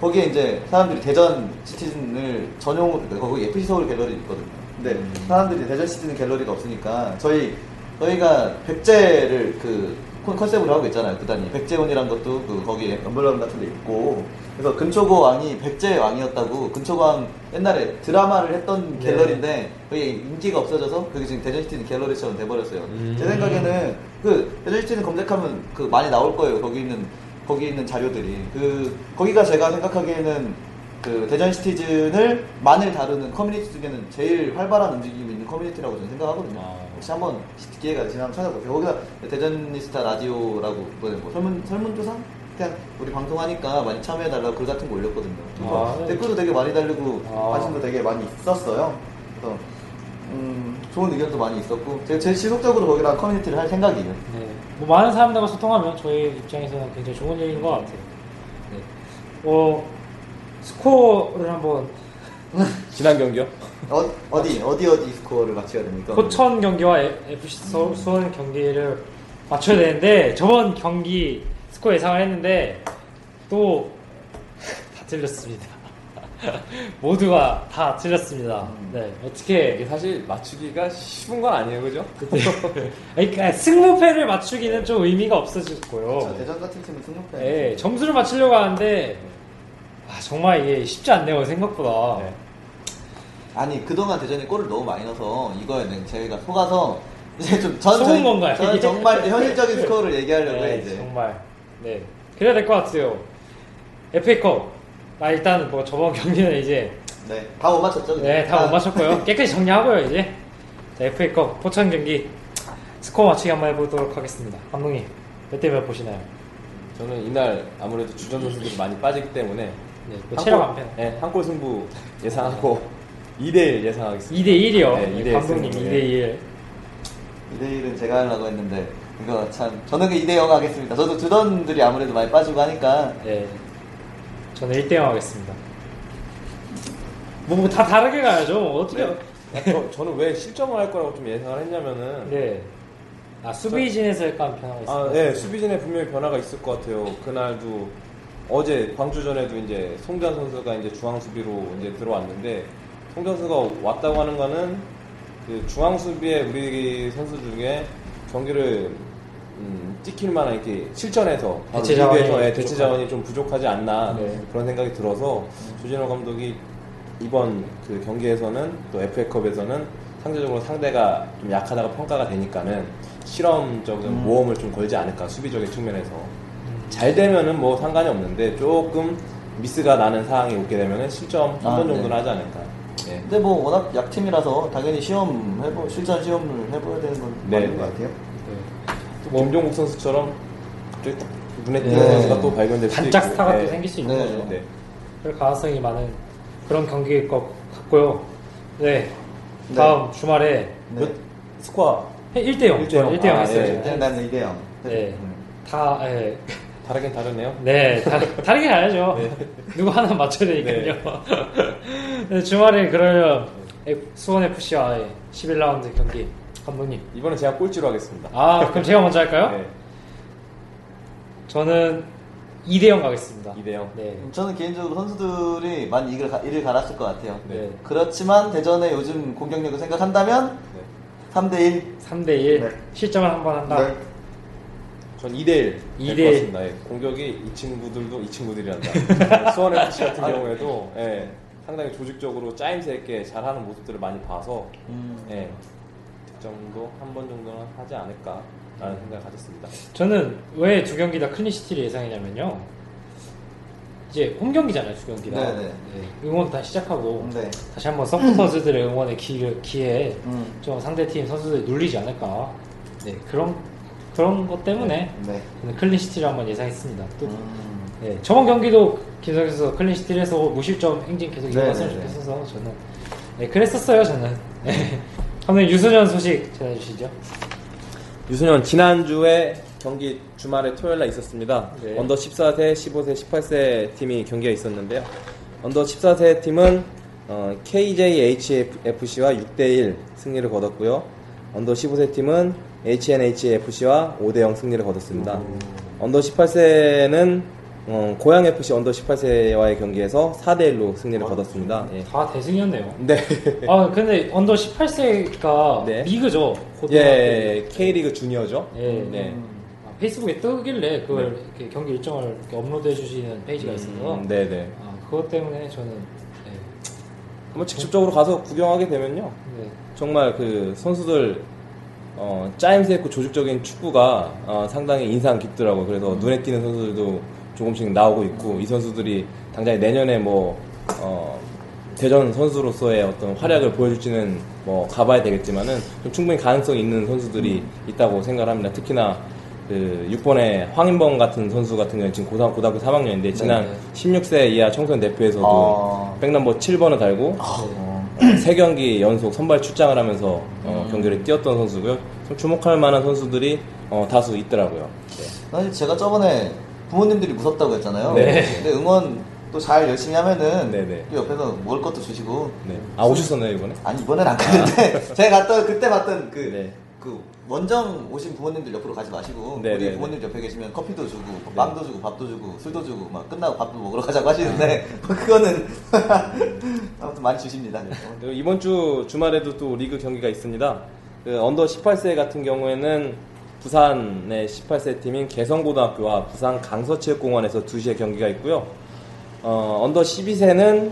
거기에 이제 사람들이 대전 시티즌을 전용으로 거기 FC 서울 갤러리 있거든요. 근데 음. 사람들이 대전 시티즌 갤러리가 없으니까 저희 저희가 백제를 그 콘- 컨셉으로 하고 있잖아요. 구단이 백제원이란 것도 그 거기에 엠블럼 같은 데 있고 그래서 근초고 왕이 백제 왕이었다고 근초고 왕 옛날에 드라마를 했던 네. 갤러리인데 그게 인기가 없어져서 그게 지금 대전시티즌 갤러리처럼 돼버렸어요. 음. 제 생각에는 그 대전시티즌 검색하면 그 많이 나올 거예요. 거기 있는 거기 있는 자료들이 그 거기가 제가 생각하기에는 그 대전 시티즌을 많이 다루는 커뮤니티 중에는 제일 활발한 움직임이 있는 커뮤니티라고 저는 생각하거든요. 아. 혹시 한번 기회가 되시면 찾아보세요. 거기가 대저니스타 라디오라고 뭐, 뭐 설문 설문조사 그냥 우리 방송하니까 많이 참여해달라고 글 같은 거 올렸거든요. 그래서 아, 네. 댓글도 되게 많이 달리고 아. 관심도 되게 많이 있었어요. 그래서 음, 좋은 의견도 많이 있었고 제가 제일 지속적으로 거기랑 커뮤니티를 할 생각이에요. 네. 뭐 많은 사람들과 소통하면 저희 입장에서는 굉장히 좋은 일인 것 같아요. 네. 어, 스코어를 한번 지난 경기요? 어, 어디 어디 어디 스코어를 맞춰야 됩니까? 포천 경기와 FC 서- 수원 경기를 맞춰야 되는데 저번 경기 스코어 예상을 했는데 또 다 틀렸습니다. 모두가 다 틀렸습니다. 네, 이게 어떻게 사실 맞추기가 쉬운 건 아니에요, 그죠? 그러니까 승부패를 맞추기는 좀 의미가 없어졌고요. 자, 대전 같은 팀은 승부패. 네, 점수를 맞추려고 하는데 아, 정말 이게 쉽지 않네요 생각보다. 네. 아니 그동안 대전이 골을 너무 많이 넣어서 이거에 는 저희가 속아서 이제 좀 전 속은 건가요? 저는 정말 현실적인 스코어를 얘기하려고 네, 해 이제. 정말 네 그래야 될 것 같아요. FA컵 아 일단 뭐 저번 경기는 이제 네, 다 못 맞췄죠? 네 다 못 맞췄고요. 깨끗이 정리하고요 이제 자, FA컵 포천 경기 스코어 맞추기 한번 해보도록 하겠습니다. 감독님 몇 대 몇 보시나요? 저는 이날 아무래도 주전 선수들이 많이 빠지기 때문에 네, 뭐한 체력 골- 안 패는. 네, 한골 승부 예상하고 2대1 예상하겠습니다. 2대 1이요. 네, 2대1 감독님 승부, 2대 네. 1. 2대1은 제가 하려고 했는데 이거 참 저는 그 2대0 하겠습니다. 저도 주전들이 아무래도 많이 빠지고 하니까 네. 저는 1대 0 하겠습니다. 뭐다 다르게 가야죠. 뭐 어떻게? 네. 저, 저는 왜 실점을 할 거라고 좀 예상을 했냐면은 네. 아 수비진에서 약간 변화가 있어요. 아, 네, 수비진에 분명히 변화가 있을 것 같아요. 그날도 어제 광주전에도 이제 송전 선수가 이제 중앙 수비로 이제 들어왔는데 선수가 왔다고 하는 거는 그 중앙 수비에 우리 선수 중에 경기를 음, 찍힐 만한 이렇게 실전에서 대체 자원이 예, 대체. 자원이 좀 부족하지 않나 네. 그런 생각이 들어서 조진호 감독이 이번 그 경기에서는 또 FA컵에서는 상대적으로 상대가 좀 약하다고 평가가 되니까는 실험적인 모험을 좀 걸지 않을까 수비적인 측면에서 잘 되면은 뭐 상관이 없는데 조금 미스가 나는 상황이 오게 되면은 실점 한번 아, 정도는 네. 하지 않을까. 예. 근데 뭐 워낙 약팀이라서 당연히 시험 해보 실전 시험을 해봐야 되는 건 네, 맞는 네. 것 같아요. 또 김종국 선수처럼 눈에 띄는 네. 선수가 또 발견될 수도 반짝 있고. 스타가 네. 또 생길 수 있는 네. 거죠. 네. 그럴 가능성이 많은 그런 경기일 것 같고요. 네. 네. 다음 주말에 네. 몇 스코어 1대0. 1대0. 1대0 아, 했어요. 네. 나는 이대영. 네. 다, 예. 다르긴 다르네요. 네, 다, 다르게 가야죠. 누구 하나 맞춰야 되니까요. 네, 주말에 그러면 수원 FC와의 11라운드 경기 감독님. 이번에 제가 꼴찌로 하겠습니다. 아, 그럼 제가 먼저 할까요? 네. 저는 2대0 가겠습니다. 2대0. 네. 저는 개인적으로 선수들이 많이 이를, 가- 이를 갈았을 것 같아요. 네. 그렇지만 대전의 요즘 공격력을 생각한다면 네. 3대1. 3대1 네. 실점을 한 번 한다. 전 2대1 2대1. 될것 같습니다. 예. 공격이 이 친구들도 이 친구들이란다. 수원 FC 같은 경우에도 예, 상당히 조직적으로 짜임새 있게 잘하는 모습들을 많이 봐서 음. 예, 득점도 한 번 정도는 하지 않을까라는 생각을 가졌습니다. 저는 왜 두 경기 다 clean sheet를 예상했냐면요. 이제 홈 경기잖아요, 두 경기 다. 네네. 네, 응원 다 시작하고 네. 다시 한번 서포터즈들의 응원의 기, 기에 음. 좀 상대 팀 선수들이 눌리지 않을까. 네, 그런 그런 것 때문에 네. 저는 clean sheet를 한번 예상했습니다. 또 음. 네, 저번 경기도 김성에서 clean sheet를 해서 무실점 행진 계속 네네네. 이어갔으면 좋겠어서 저는 네, 그랬었어요, 저는. 네. 한번 유소년 소식 전해주시죠. 유소년 지난주에 경기 주말에 토요일 날 있었습니다. 네. under 14세, 15세, 18세 팀이 경기가 있었는데요. under 14세 팀은 어, KJHFC와 6대1 승리를 거뒀고요. under 15세 팀은 HNHFC와 5대0 승리를 거뒀습니다. under 18세는 어, 고양FC under 18세와의 경기에서 4대 1로 승리를 거뒀습니다. 예. 다 대승이었네요. 네. 아 근데 언더 18세가 네. 리그죠. 고등학교. 예, K리그 주니어죠. 예. 네. 아, 페이스북에 뜨길래 그걸 이렇게 경기 일정을 이렇게 업로드해 주시는 페이지가 있어서 음, 네네. 아, 그것 때문에 저는 네. 한번 직접적으로 가서 구경하게 되면요. 네. 정말 그 선수들 어, 짜임새 있고 조직적인 축구가 어, 상당히 인상 깊더라고요. 그래서 눈에 띄는 선수들도 조금씩 나오고 있고 이 선수들이 당장 내년에 뭐 어, 대전 선수로서의 어떤 활약을 보여줄지는 뭐 가봐야 되겠지만은 좀 충분히 가능성 있는 선수들이 있다고 생각을 합니다. 특히나 그 6번의 황인범 같은 선수 같은 경우는 지금 고등, 고등학교 3학년인데 지난 네. 16세 이하 청소년 대표에서도 아. 백넘버 7번을 달고 어. 세 경기 연속 선발 출장을 하면서 어, 경기를 뛰었던 선수고요. 좀 주목할 만한 선수들이 어, 다수 있더라고요. 사실 제가 저번에 부모님들이 무섭다고 했잖아요. 네. 근데 응원 또 잘 열심히 하면은 네네. 또 옆에서 먹을 것도 주시고 네. 아 오셨었나요 이번에? 아니 이번엔 안 갔는데 제가 갔던 그때 봤던 그, 네. 그 원정 오신 부모님들 옆으로 가지 마시고 네, 우리 네, 부모님 옆에 계시면 커피도 주고 빵도 주고 밥도 주고 술도 주고 막 끝나고 밥도 먹으러 가자고 하시는데 뭐 그거는 아무튼 많이 주십니다. 그리고 이번 주 주말에도 또 리그 경기가 있습니다. 그 under 18세 같은 경우에는 부산의 18세 팀인 개성고등학교와 부산 강서체육공원에서 2시에 경기가 있고요. 어, under 12세는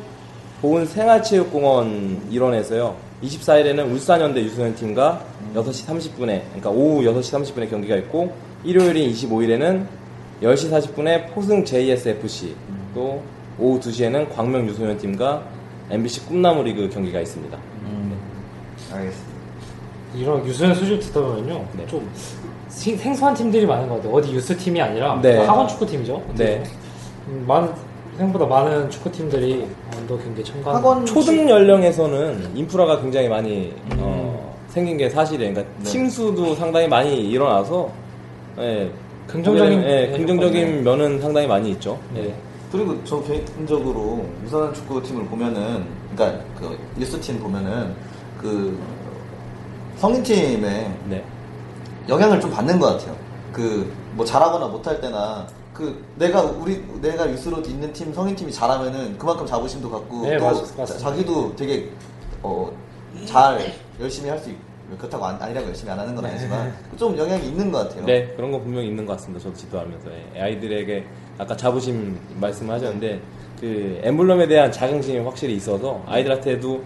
보은 생활체육공원 일원에서요. 24일에는 울산현대 유소년 팀과 6시 30분에, 그러니까 오후 6시 30분에 경기가 있고, 일요일인 25일에는 10시 40분에 포승 JSFC, 또 오후 2시에는 광명 유소년 팀과 MBC 꿈나무 리그 경기가 있습니다. 알겠습니다. 이런 유소년 소식 듣다 보면요. 네. 좀 생- 생소한 팀들이 많은 것 같아요. 어디 유스 팀이 아니라 네. 학원 축구 팀이죠. 네. 음, 많은 생각보다 많은 축구 팀들이 언더 경기에 참가. 학원 초등 연령에서는 인프라가 굉장히 많이 어, 생긴 게 사실이에요. 그러니까 팀 수도 상당히 많이 일어나서 예, 긍정적인 예, 네, 긍정적인 면은 상당히 많이 있죠. 네. 그리고 저 개인적으로 유소년 축구팀을 보면은 그러니까 그 유스팀 보면은 그 성인팀에 네. 영향을 좀 받는 것 같아요. 그 뭐 잘하거나 못할 때나 그 내가 우리 내가 유스로 있는 팀 성인 팀이 잘하면은 그만큼 자부심도 갖고 네, 또 맞- 맞습니다. 자기도 되게 어 잘 열심히 할 수 있고 그렇다고 안, 아니라고 열심히 안 하는 건 아니지만 좀 영향이 있는 것 같아요. 네, 그런 건 분명히 있는 것 같습니다. 저도 지도하면서. 예, 아이들에게 아까 자부심 말씀하셨는데, 그 엠블럼에 대한 자긍심이 확실히 있어서 아이들한테도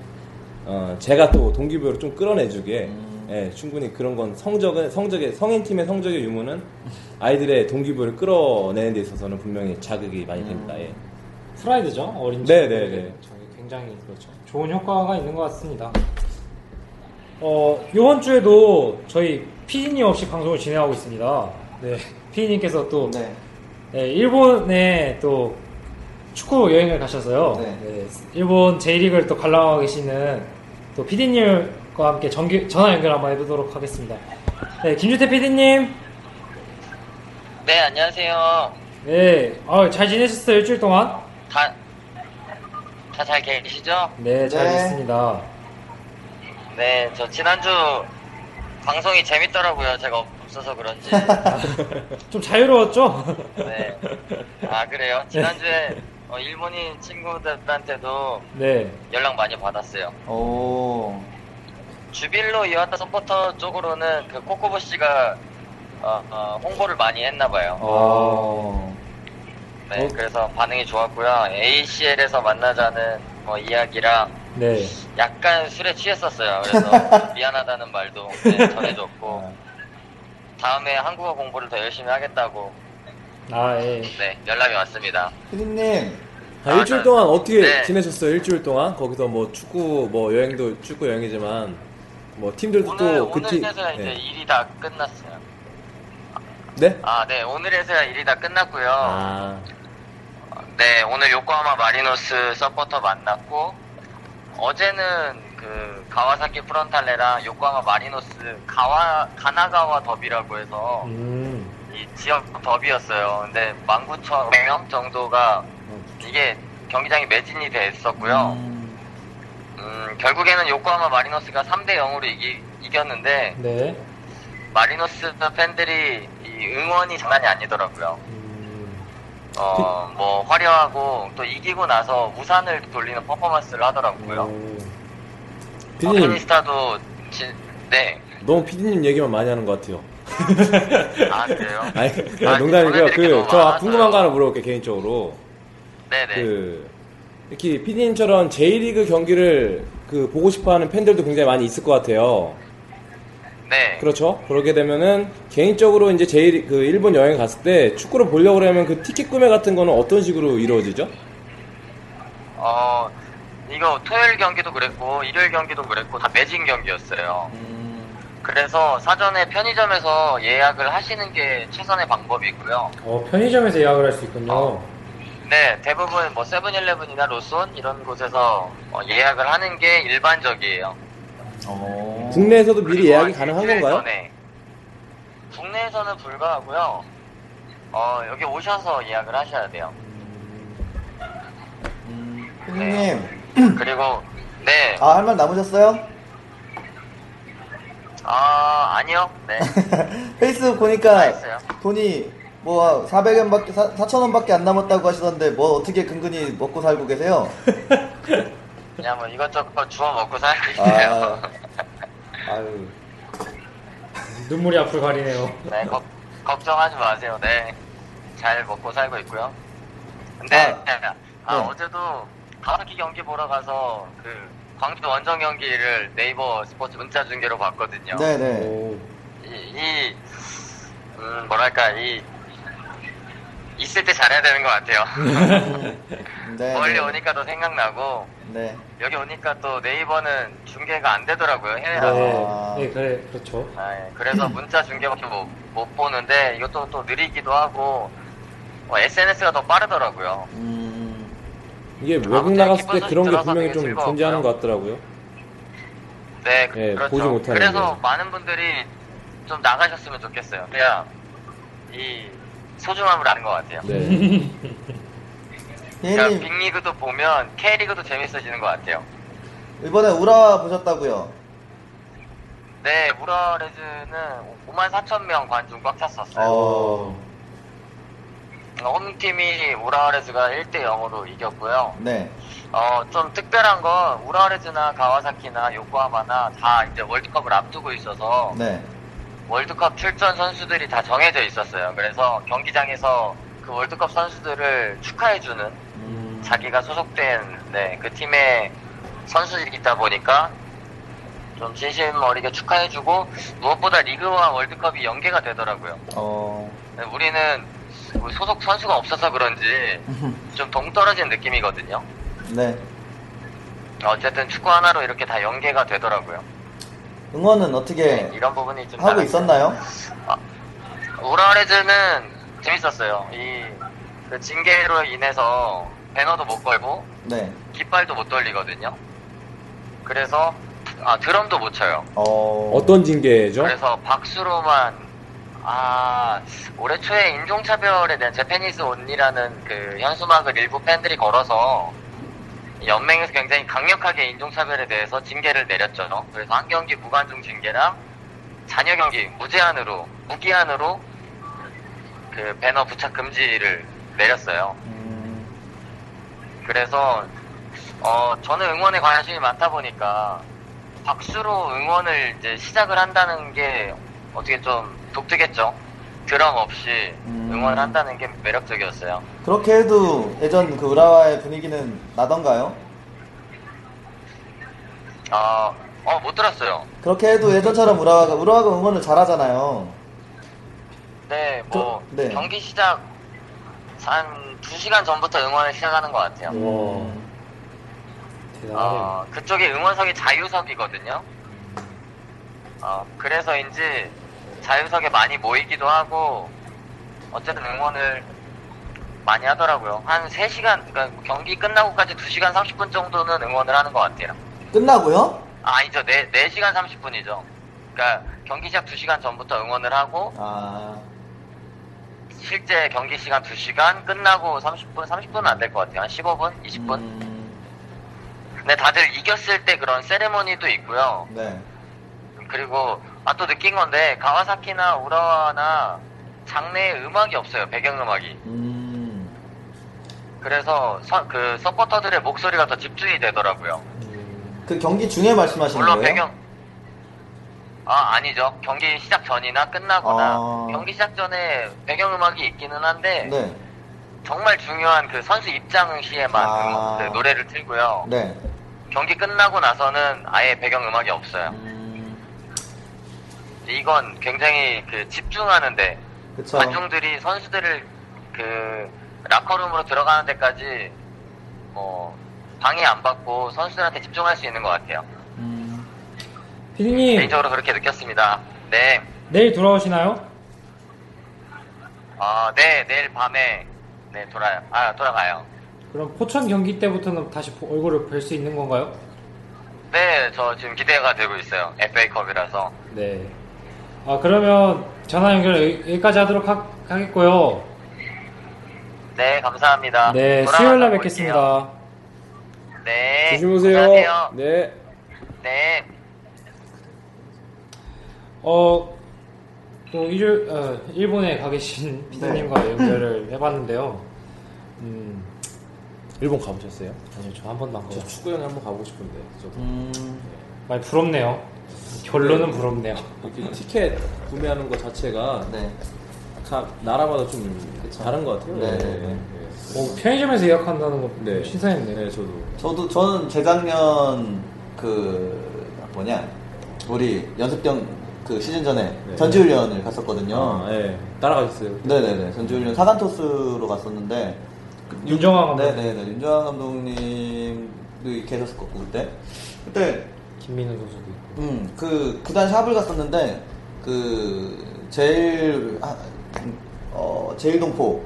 어, 제가 또 동기부여를 좀 끌어내주기에 음. 예, 충분히 그런 건 성적은 성적의 성인팀의 성적의 유무는 아이들의 동기부여를 끌어내는 데 있어서는 분명히 자극이 많이 됩니다. 예. 프라이드죠 어린 네, 친구들에게 네, 네. 저희 굉장히 그렇죠 좋은 효과가 있는 것 같습니다. 어 이번 주에도 저희 피디님 없이 방송을 진행하고 있습니다. 네 피디님께서 또 네. 네, 일본에 또 축구 여행을 가셔서요. 네. 네, 일본 J리그를 또 관람하고 계시는 또 PD님 과 함께 전기, 전화 연결 한번 해보도록 하겠습니다. 네, 김주태 PD님. 네, 안녕하세요. 네, 아, 잘 지내셨어요, 일주일 동안? 다, 다 잘 계시죠? 네, 잘 네. 됐습니다. 네, 저 지난주 방송이 재밌더라고요. 제가 없어서 그런지. 좀 자유로웠죠? 네. 아, 그래요? 지난주에 어, 일본인 친구들한테도 네. 연락 많이 받았어요. 오. 주빌로 이와타 서포터 쪽으로는 그 코코보 씨가 어, 어, 홍보를 많이 했나 봐요. 어. 네, 어? 그래서 반응이 좋았고요. ACL에서 만나자는 뭐 이야기랑 네. 약간 술에 취했었어요. 그래서 미안하다는 말도 네, 전해줬고 다음에 한국어 공부를 더 열심히 하겠다고 아, 예. 네 연락이 왔습니다. 피디님. 아, 아, 일주일 네. 동안 어떻게 네. 지내셨어요? 일주일 동안 거기서 뭐 축구 뭐 여행도 축구 여행이지만 뭐 팀들도 오늘 또 그 팀. 오늘에서야 이제 네. 일이 다 끝났어요. 네? 아, 네 오늘에서야 일이 다 끝났고요. 아, 네 오늘 요코하마 마리노스 서포터 만났고 어제는 그 가와사키 프론탈레랑 요코하마 마리노스 가와 가나가와 더비라고 해서 음. 이 지역 더비였어요. 근데 19,000명 정도가 이게 경기장이 매진이 됐었고요. 음. 음, 결국에는 요코하마 마리노스가 3대 0으로 이기, 이겼는데 네. 마리노스 팬들이 이 응원이 장난이 아니더라고요. 음. 어, 뭐 화려하고 또 이기고 나서 우산을 돌리는 퍼포먼스를 하더라고요. 오. 피디님 어크니스타도 진, 네. 너무 피디님 얘기만 많이 하는 것 같아요. 아 그래요? 아니, 아, 아, 농담이고요. 게 그, 저. 궁금한 거 하나 물어볼게요, 개인적으로. 네네. 그, 이렇게 피디님처럼 J리그 경기를 그 보고 싶어 하는 팬들도 굉장히 많이 있을 것 같아요. 네. 그렇죠. 그러게 되면은 개인적으로 이제 J 그 일본 여행 갔을 때 축구를 보려고 그러면 그 티켓 구매 같은 거는 어떤 식으로 이루어지죠? 어 이거 토요일 경기도 그랬고 일요일 경기도 그랬고 다 매진 경기였어요. 음. 그래서 사전에 편의점에서 예약을 하시는 게 최선의 방법이고요. 어, 편의점에서 예약을 할 수 있군요. 네, 대부분 뭐 세븐일레븐이나 로손 이런 곳에서 어, 예약을 하는 게 일반적이에요. 어. 국내에서도 미리 예약이 한 가능한 건가요? 전에. 국내에서는 불가하고요. 어, 여기 오셔서 예약을 하셔야 돼요. 음. 피디님. 그리고 네, 아, 할 말 남으셨어요? 아 아니요, 네, 페이스북 다 보니까. 돈이 뭐 400원밖에 4,000원밖에 안 남았다고 하시던데 뭐 어떻게 근근히 먹고 살고 계세요? 그냥 뭐 이것저것 주워 먹고 살고 있어요. 아. 아유. 눈물이 앞을 가리네요. 네, 걱, 걱정하지 마세요. 네, 잘 먹고 살고 있고요. 근데 아, 아, 네. 어제도 가와사키 경기 보러 가서 그 광주 원정 경기를 네이버 스포츠 문자 중계로 봤거든요. 네네. 오. 이, 이 음, 뭐랄까 이 있을 때 잘해야 되는 것 같아요. 네. 멀리 네. 오니까 더 생각나고 네. 여기 오니까 또 네이버는 중계가 안 되더라고요 해외라서. 네, 아. 네, 그래, 그렇죠. 아, 예. 그래서 문자 중계밖에 못, 못 보는데 이것도 또 느리기도 하고 SNS가 더 빠르더라고요. 음. 이게 외국 나갔을 때 그런 게 분명히 좀 즐거웠고요. 존재하는 것 같더라고요. 네, 예, 그렇죠. 보지 못하는 그래서 게. 많은 분들이 좀 나가셨으면 좋겠어요. 그래야 이 소중함을 아는 것 같아요. 네. 그러니까 피디님 빅리그도 보면 K리그도 재밌어지는 것 같아요. 이번에 우라 보셨다고요? 네, 우라레즈는 5만 4천 명 관중 꽉 찼었어요. 어. 홈팀이 우라와레즈가 1대 0으로 이겼고요. 네. 어, 좀 특별한 건 우라와레즈나 가와사키나 요코하마나 다 이제 월드컵을 앞두고 있어서 네. 월드컵 출전 선수들이 다 정해져 있었어요. 그래서 경기장에서 그 월드컵 선수들을 축하해주는 음, 자기가 소속된 네, 그 팀의 선수이다 보니까 좀 진심 어리게 축하해주고 무엇보다 리그와 월드컵이 연계가 되더라고요. 어, 네, 우리는 우리 소속 선수가 없어서 그런지 좀 동떨어진 느낌이거든요. 네. 어쨌든 축구 하나로 이렇게 다 연계가 되더라고요. 응원은 어떻게 이런 부분이 좀 하고 있었나요? 우라레즈는 재밌었어요. 이, 그 징계로 인해서 배너도 못 걸고, 네. 깃발도 못 돌리거든요. 그래서, 아, 드럼도 못 쳐요. 어, 어떤 징계죠? 그래서 박수로만, 아, 올해 초에 인종차별에 대한 제페니스 온리라는 그 현수막을 일부 팬들이 걸어서, 연맹에서 굉장히 강력하게 인종차별에 대해서 징계를 내렸죠. 그래서 한 경기 무관중 징계랑 잔여 경기 무제한으로, 무기한으로 그 배너 부착 금지를 내렸어요. 음, 그래서 어 저는 응원에 관심이 많다 보니까 박수로 응원을 이제 시작을 한다는 게 어떻게 좀 독특했죠. 드럼 없이 음. 응원을 한다는 게 매력적이었어요. 그렇게 해도 예전 그 우라와의 분위기는 나던가요? 아, 어, 못 들었어요. 그렇게 해도 예전처럼 우라와가 우라와가 응원을 잘하잖아요. 네, 뭐 저- 네. 경기 시작 한 2시간 전부터 응원을 시작하는 것 같아요. 와, 음, 대단하네요. 어, 그쪽이 응원석이 자유석이거든요. 어, 그래서인지 자유석에 많이 모이기도 하고, 어쨌든 응원을 많이 하더라고요. 한 3시간, 그러니까 경기 끝나고까지 2시간 30분 정도는 응원을 하는 것 같아요. 끝나고요? 아, 아니죠. 4, 4시간 30분이죠. 그러니까 경기 시작 2시간 전부터 응원을 하고, 아, 실제 경기 시간 2시간, 끝나고 30분, 30분은 안 될 것 같아요. 한 15분, 20분? 음, 근데 다들 이겼을 때 그런 세레모니도 있고요. 네. 그리고 아 또 느낀 건데 가와사키나 우라와나 장내에 음악이 없어요 배경 음악이 음, 그래서 서- 그 서포터들의 목소리가 더 집중이 되더라고요 음, 그 경기 중에 말씀하시는 물론 거예요? 배경 아 아니죠 경기 시작 전이나 끝나거나 아. 경기 시작 전에 배경 음악이 있기는 한데 네. 정말 중요한 그 선수 입장 시에만 아. 그 노래를 틀고요 네. 경기 끝나고 나서는 아예 배경 음악이 없어요 음, 이건 굉장히 그 집중하는데 그쵸. 관중들이 선수들을 그 라커룸으로 들어가는 데까지 뭐 방해 안 받고 선수들한테 집중할 수 있는 것 같아요. 음, 피디님, 개인적으로 그렇게 느꼈습니다. 네, 내일 돌아오시나요? 아, 네 내일 밤에 네 돌아요. 아 돌아가요. 그럼 포천 경기 때부터는 다시 보- 얼굴을 뵐 수 있는 건가요? 네, 저 지금 기대가 되고 있어요. FA컵이라서. 네. 아, 그러면 전화 연결 여기- 여기까지 하도록 하, 하겠고요. 네, 감사합니다. 네, 수요일 날. 뵙겠습니다. 네, 조심 오세요. 감사하세요. 네. 네. 어, 또 일, 어, 일본에 가 계신 피디님과 네. 연결을 해봤는데요. 음, 일본 가보셨어요? 아니요, 저 한 번도 안저 가봤어요. 축구연에 한번 가보고 싶은데. 저도. 음, 많이 부럽네요. 결론은 부럽네요. 이렇게 티켓 구매하는 것 자체가 네. 각 나라마다 좀 다른 것 같아요. 네, 네. 어, 편의점에서 예약한다는 거 네. 신선했네요. 네, 저도. 저도 저는 재작년 그 뭐냐 우리 연습경 그 시즌 전에 네. 전지훈련을 갔었거든요. 아, 네. 따라가셨어요? 네네네 전지훈련 사간토스로 갔었는데 그 윤정환 감독. 네네네 윤정환 감독님도 계셨었고 그때 그때 김민우 선수도 있고. 음, 그 구단 샵을 갔었는데 그 제일 아, 어 제일 동포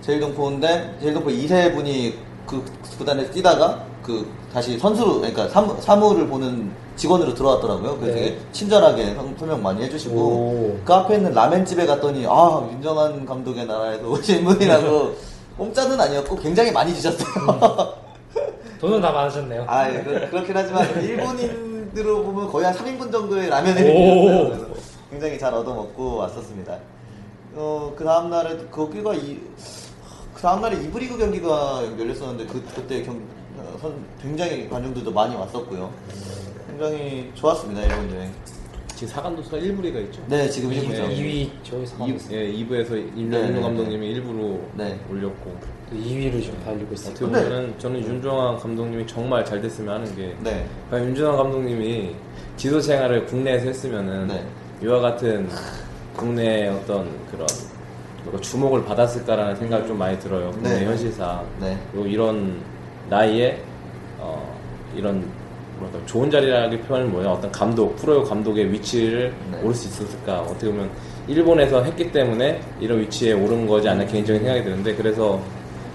제일 동포인데 제일 동포 2세 분이 그 구단에서 뛰다가 그 다시 선수로 그러니까 사무, 사무를 보는 직원으로 들어왔더라고요. 그래서 네. 되게 친절하게 설- 설명 많이 해주시고 오. 그 앞에 있는 라멘 집에 갔더니 아 윤정한 감독의 나라에서 오신 분이라고 공짜는 아니었고 굉장히 많이 주셨어요. 돈은 다 많으셨네요. 아, 예, 그, 그렇긴 하지만 일본인 으로 보면 거의 한 3인분 정도의 라면을 굉장히 잘 얻어먹고 왔었습니다. 어, 그 다음날에 거기가 이, 다음 날에 이브리그 경기가 열렸었는데 그 그때 경 어, 선- 굉장히 관중들도 많이 왔었고요. 굉장히 좋았습니다 일본 여행. 지금 사간도수가 1부리가 있죠. 네 지금 1부죠. 2위 저기서 가고 있어요. 예, 2부에서 네, 임정윤 네, 감독님이 일부로 네. 올렸고 2위를 지금 달리고 있어요. 어떻게 근데- 보면은 저는 윤종환 감독님이 정말 잘 됐으면 하는 게 네. 과연 윤종환 감독님이 지도 생활을 국내에서 했으면은 네. 이와 같은 국내 어떤 그런 주목을 받았을까라는 생각이 좀 많이 들어요. 국내 네. 현실상 네. 그리고 이런 나이에 어, 이런 뭐랄까 좋은 자리라기 표현은 뭐냐 어떤 감독 프로의 감독의 위치를 네. 오를 수 있었을까 어떻게 보면 일본에서 했기 때문에 이런 위치에 오른 거지 않나 개인적인 생각이 드는데 그래서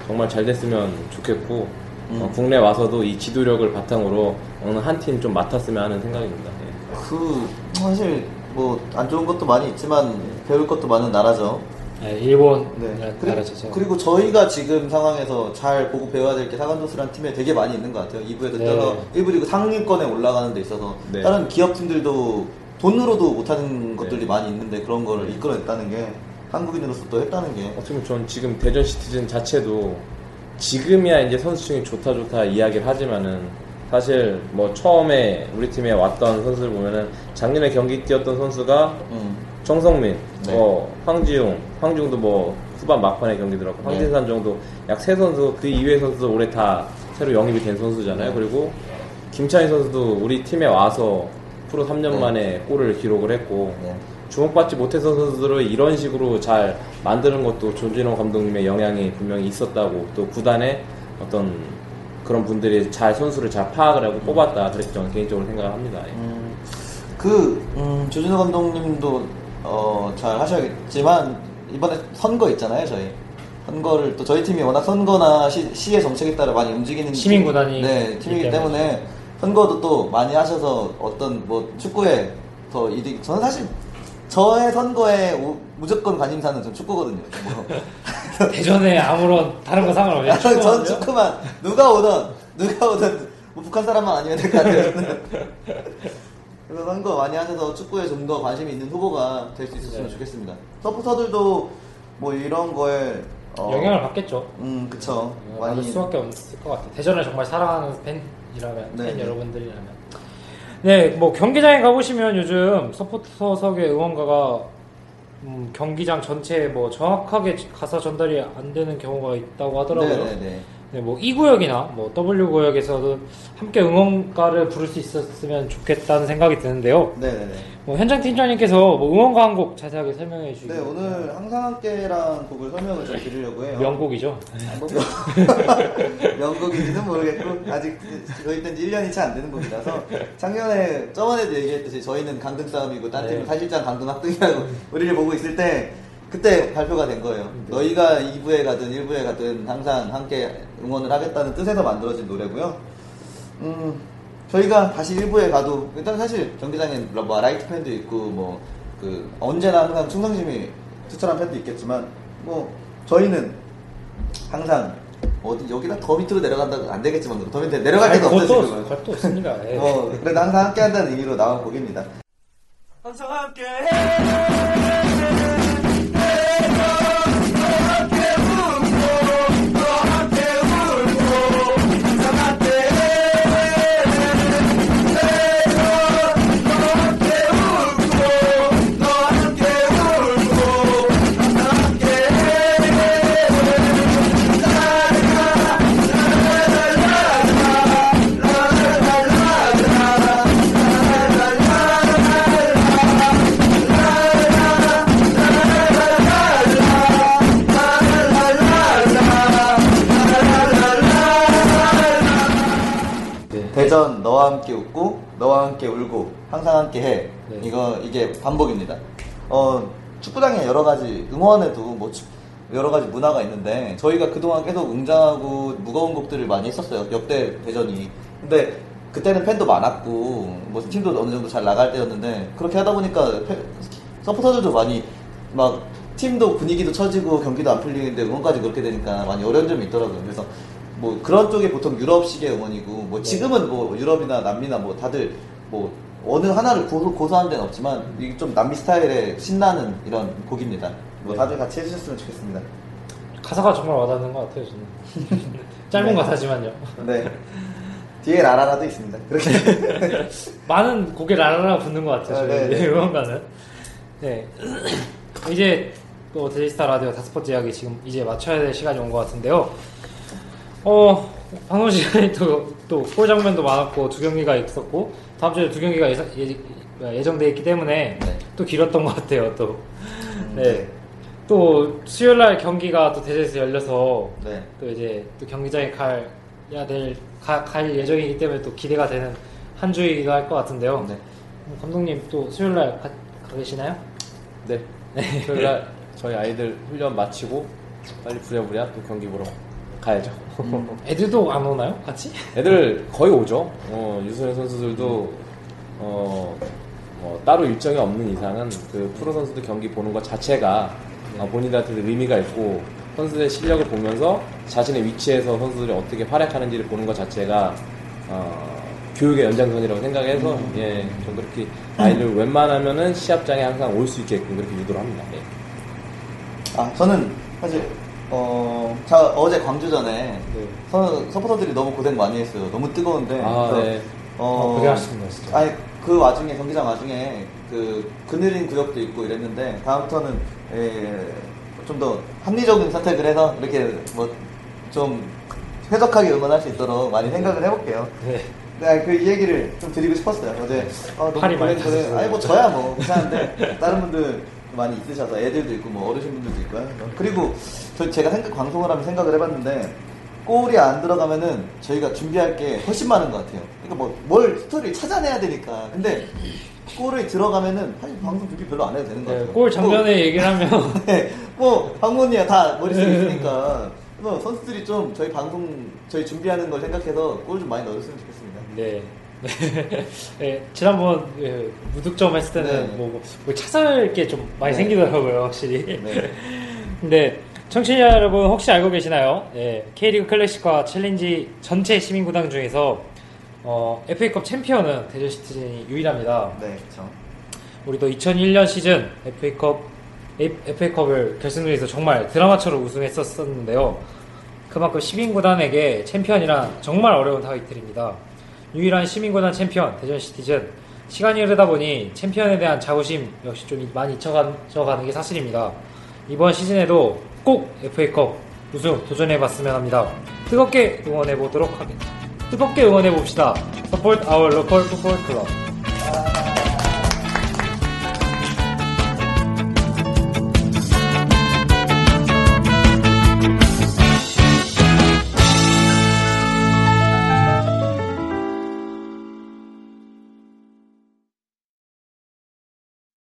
정말 잘 됐으면 좋겠고 음. 어, 국내 와서도 이 지도력을 바탕으로 어느 한 팀 좀 맡았으면 하는 생각입니다. 예. 그 사실 뭐 안 좋은 것도 많이 있지만 배울 것도 많은 나라죠. 네, 일본 네. 나라 그리고. 그리고 저희가 지금 상황에서 잘 보고 배워야 될 게 사간도스라는 팀에 되게 많이 있는 것 같아요. 2부에서 네. 떠서 1부 리그 상위권에 올라가는 데 있어서 네. 다른 기업 팀들도 돈으로도 못하는 것들이 네. 많이 있는데 그런 거를 이끌어냈다는 게 한국인으로서 또 했다는 게 어떻게 보면 전 지금 대전 시티즌 자체도 지금이야 이제 선수층이 좋다 좋다 이야기를 하지만은 사실 뭐 처음에 우리 팀에 왔던 선수들 보면은 작년에 경기 뛰었던 선수가 음, 정성민, 네. 뭐 황지용, 황지용도 뭐 후반 막판에 경기 들었고 네. 황진산 정도 약 세 선수 그 이외의 선수도 올해 다 새로 영입이 된 선수잖아요. 네. 그리고 김찬희 선수도 우리 팀에 와서 프로 3년 네. 만에 골을 기록을 했고 네. 주목받지 못했던 선수들을 이런 식으로 잘 만드는 것도 조진호 감독님의 영향이 분명히 있었다고 또 구단의 어떤 그런 분들이 잘 선수를 잘 파악을 하고 뽑았다 그렇게 저는 개인적으로 생각을 합니다. 예. 음, 그 음, 조진호 감독님도 어, 잘 하셔야겠지만 이번에 선거 있잖아요 저희 선거를 또 저희 팀이 워낙 선거나 시, 시의 정책에 따라 많이 움직이는 시민 팀- 구단이 네 팀이기 때문에. 때문에 선거도 또 많이 하셔서 어떤 뭐 축구에 더 이득 저는 사실 저의 선거에 오- 무조건 관심사는 전 축구거든요. 뭐. 대전에 아무런 다른 거 상관없이 전 축구하는데요? 축구만 누가 오든 누가 오든 뭐 북한 사람만 아니면 될 것 같아요. 그래서 선거 많이 하셔서 축구에 좀 더 관심이 있는 후보가 될 수 있었으면 네. 좋겠습니다. 서포터들도 뭐 이런 거에 어, 영향을 받겠죠. 음 그쵸 받을 많이 수밖에 없을 것 같아요. 대전을 정말 사랑하는 팬이라면 네, 팬 네. 여러분들이라면. 네, 뭐 경기장에 가보시면 요즘 서포터석의 응원가가 음, 경기장 전체에 뭐 정확하게 가사 전달이 안 되는 경우가 있다고 하더라고요. 네네네. 네, 뭐 E 구역이나 뭐 W 구역에서도 함께 응원가를 부를 수 있었으면 좋겠다는 생각이 드는데요. 네네네. 뭐 현장 팀장님께서 뭐 응원가 한 곡 자세하게 설명해 주시고 네 오늘 항상 함께랑 곡을 설명을 좀 드리려고 해요. 명곡이죠. 뭐 명- 명곡인지는 모르겠고 아직 저희 땐 1년이 채 안 되는 곡이라서 작년에 저번에도 얘기했듯이 저희는 강등 싸움이고 딴 네. 팀은 사실상 강등 합등이라고 우리를 보고 있을 때 그때 발표가 된 거예요. 너희가 2부에 가든 1부에 가든 항상 함께 응원을 하겠다는 뜻에서 만들어진 노래고요. 음, 저희가 다시 1부에 가도 일단 사실 경기장엔 뭐 light 팬도 있고 뭐 그 언제나 항상 충성심이 투철한 팬도 있겠지만 뭐 저희는 항상 어디 여기다 더 밑으로 내려간다고 안 되겠지만 더 밑에 내려갈 데가 없어 그것도, 지금은. 그것도 없습니다. 예. 어, 그래도 항상 함께 한다는 의미로 나온 곡입니다. 대전 반복입니다. 어 축구장에 여러 가지 응원에도 뭐 축- 여러 가지 문화가 있는데 저희가 그동안 계속 웅장하고 무거운 곡들을 많이 했었어요. 역대 대전이. 근데 그때는 팬도 많았고 뭐 팀도 어느 정도 잘 나갈 때였는데 그렇게 하다 보니까 패- 서포터들도 많이 막 팀도 분위기도 처지고 경기도 안 풀리는데 응원까지 그렇게 되니까 많이 어려운 점이 있더라고요. 그래서 뭐 그런 쪽이 보통 유럽식의 응원이고 뭐 지금은 뭐 유럽이나 남미나 뭐 다들 뭐 어느 하나를 고수, 고수하는 데는 없지만 이게 좀 남미 스타일의 신나는 이런 곡입니다. 뭐 다들 같이 해주셨으면 좋겠습니다. 가사가 정말 와닿는 것 같아요, 저는. 짧은 네. 가사지만요. 네. 뒤에 라라라도 있습니다. 그렇게. 많은 곡에 라라라 붙는 것 같아요, 아, 저희 네, 네. 응원가는. 네. 이제 또 대저니스타 라디오 다섯 번째 이야기 지금 이제 마쳐야 될 시간이 온 것 같은데요. 어, 방송 시간이 또, 또, 골 장면도 많았고, 두 경기가 있었고, 다음 주에 두 경기가 예상, 예, 정돼 있기 때문에 네. 또 길었던 것 같아요, 또. 네. 또 수요일 날 경기가 또 대전에서 열려서 네. 또 이제 또 경기장에 갈야 될, 가, 갈 예정이기 때문에 또 기대가 되는 한 주이기도 할 것 같은데요. 네. 음, 감독님 또 수요일 날 가, 가 계시나요? 네. 토요일 날 저희 아이들 훈련 마치고 빨리 부랴부랴 또 경기 보러 가야죠. 애들도 안 오나요? 같이? 애들 거의 오죠. 어, 유소년 선수들도 어, 뭐 따로 일정이 없는 이상은 그 프로 선수들 경기 보는 것 자체가 어, 본인들한테도 의미가 있고 선수들의 실력을 보면서 자신의 위치에서 선수들이 어떻게 활약하는지를 보는 것 자체가 어, 교육의 연장선이라고 생각해서 예, 좀 그렇게 아이들 웬만하면은 시합장에 항상 올 수 있게끔 그렇게 유도를 합니다. 예. 아, 저는 사실, 어, 자, 어제 광주전에 네. 서, 서포터들이 너무 고생 많이 했어요. 너무 뜨거운데. 아, 네. 어, 어, 고생하셨습니다, 진짜. 아니, 그 와중에, 경기장 와중에, 그, 그늘린 구역도 있고 이랬는데, 다음부터는, 예, 좀더 합리적인 선택을 해서, 이렇게 뭐, 좀, 회적하게 응원할 수 있도록 많이 생각을 해볼게요. 네. 네, 그이 얘기를 좀 드리고 싶었어요. 어제 아, 너무 팔이 많이 고생, 고생. 타셨어요. 아니 뭐 저야 뭐 괜찮은데 다른 분들 많이 있으셔서 애들도 있고 뭐 어르신 분들도 있고요. 그리고 저 제가 생각 방송을 하면 생각을 해봤는데 골이 안 들어가면은 저희가 준비할 게 훨씬 많은 것 같아요. 그러니까 뭐 뭘 스토리를 찾아내야 되니까. 근데 골이 들어가면 사실 방송 준비 별로 안 해도 되는 것 네, 같아요. 골 장면에 얘기를 하면 뭐, 네, 뭐 방문이야 다 머릿속에 있으니까. 그래서 선수들이 좀 저희 방송 저희 준비하는 걸 생각해서 골 좀 많이 넣었으면 좋겠습니다. 네. 네. 네, 지난번 예, 무득점 했을 때는 네. 뭐, 뭐, 뭐 찾아낼 게 좀 많이 네. 생기더라고요, 확실히. 네. 근데 청취자 여러분 혹시 알고 계시나요? 예, K리그 클래식과 챌린지 전체 시민구단 중에서 어, FA컵 챔피언은 대전 시티즌이 유일합니다. 네, 그렇죠. 우리도 2001년 시즌 FA컵 FA컵을 결승전에서 정말 드라마처럼 우승했었었는데요. 그만큼 시민구단에게 챔피언이란 정말 어려운 타이틀입니다. 유일한 시민구단 챔피언 대전 시티즌 시간이 흐르다 보니 챔피언에 대한 자부심 역시 좀 많이 잊혀가는 게 사실입니다. 이번 시즌에도 꼭 FA컵 우승 도전해봤으면 합니다. 뜨겁게 응원해보도록 하겠습니다. 뜨겁게 응원해봅시다. Support our local football club.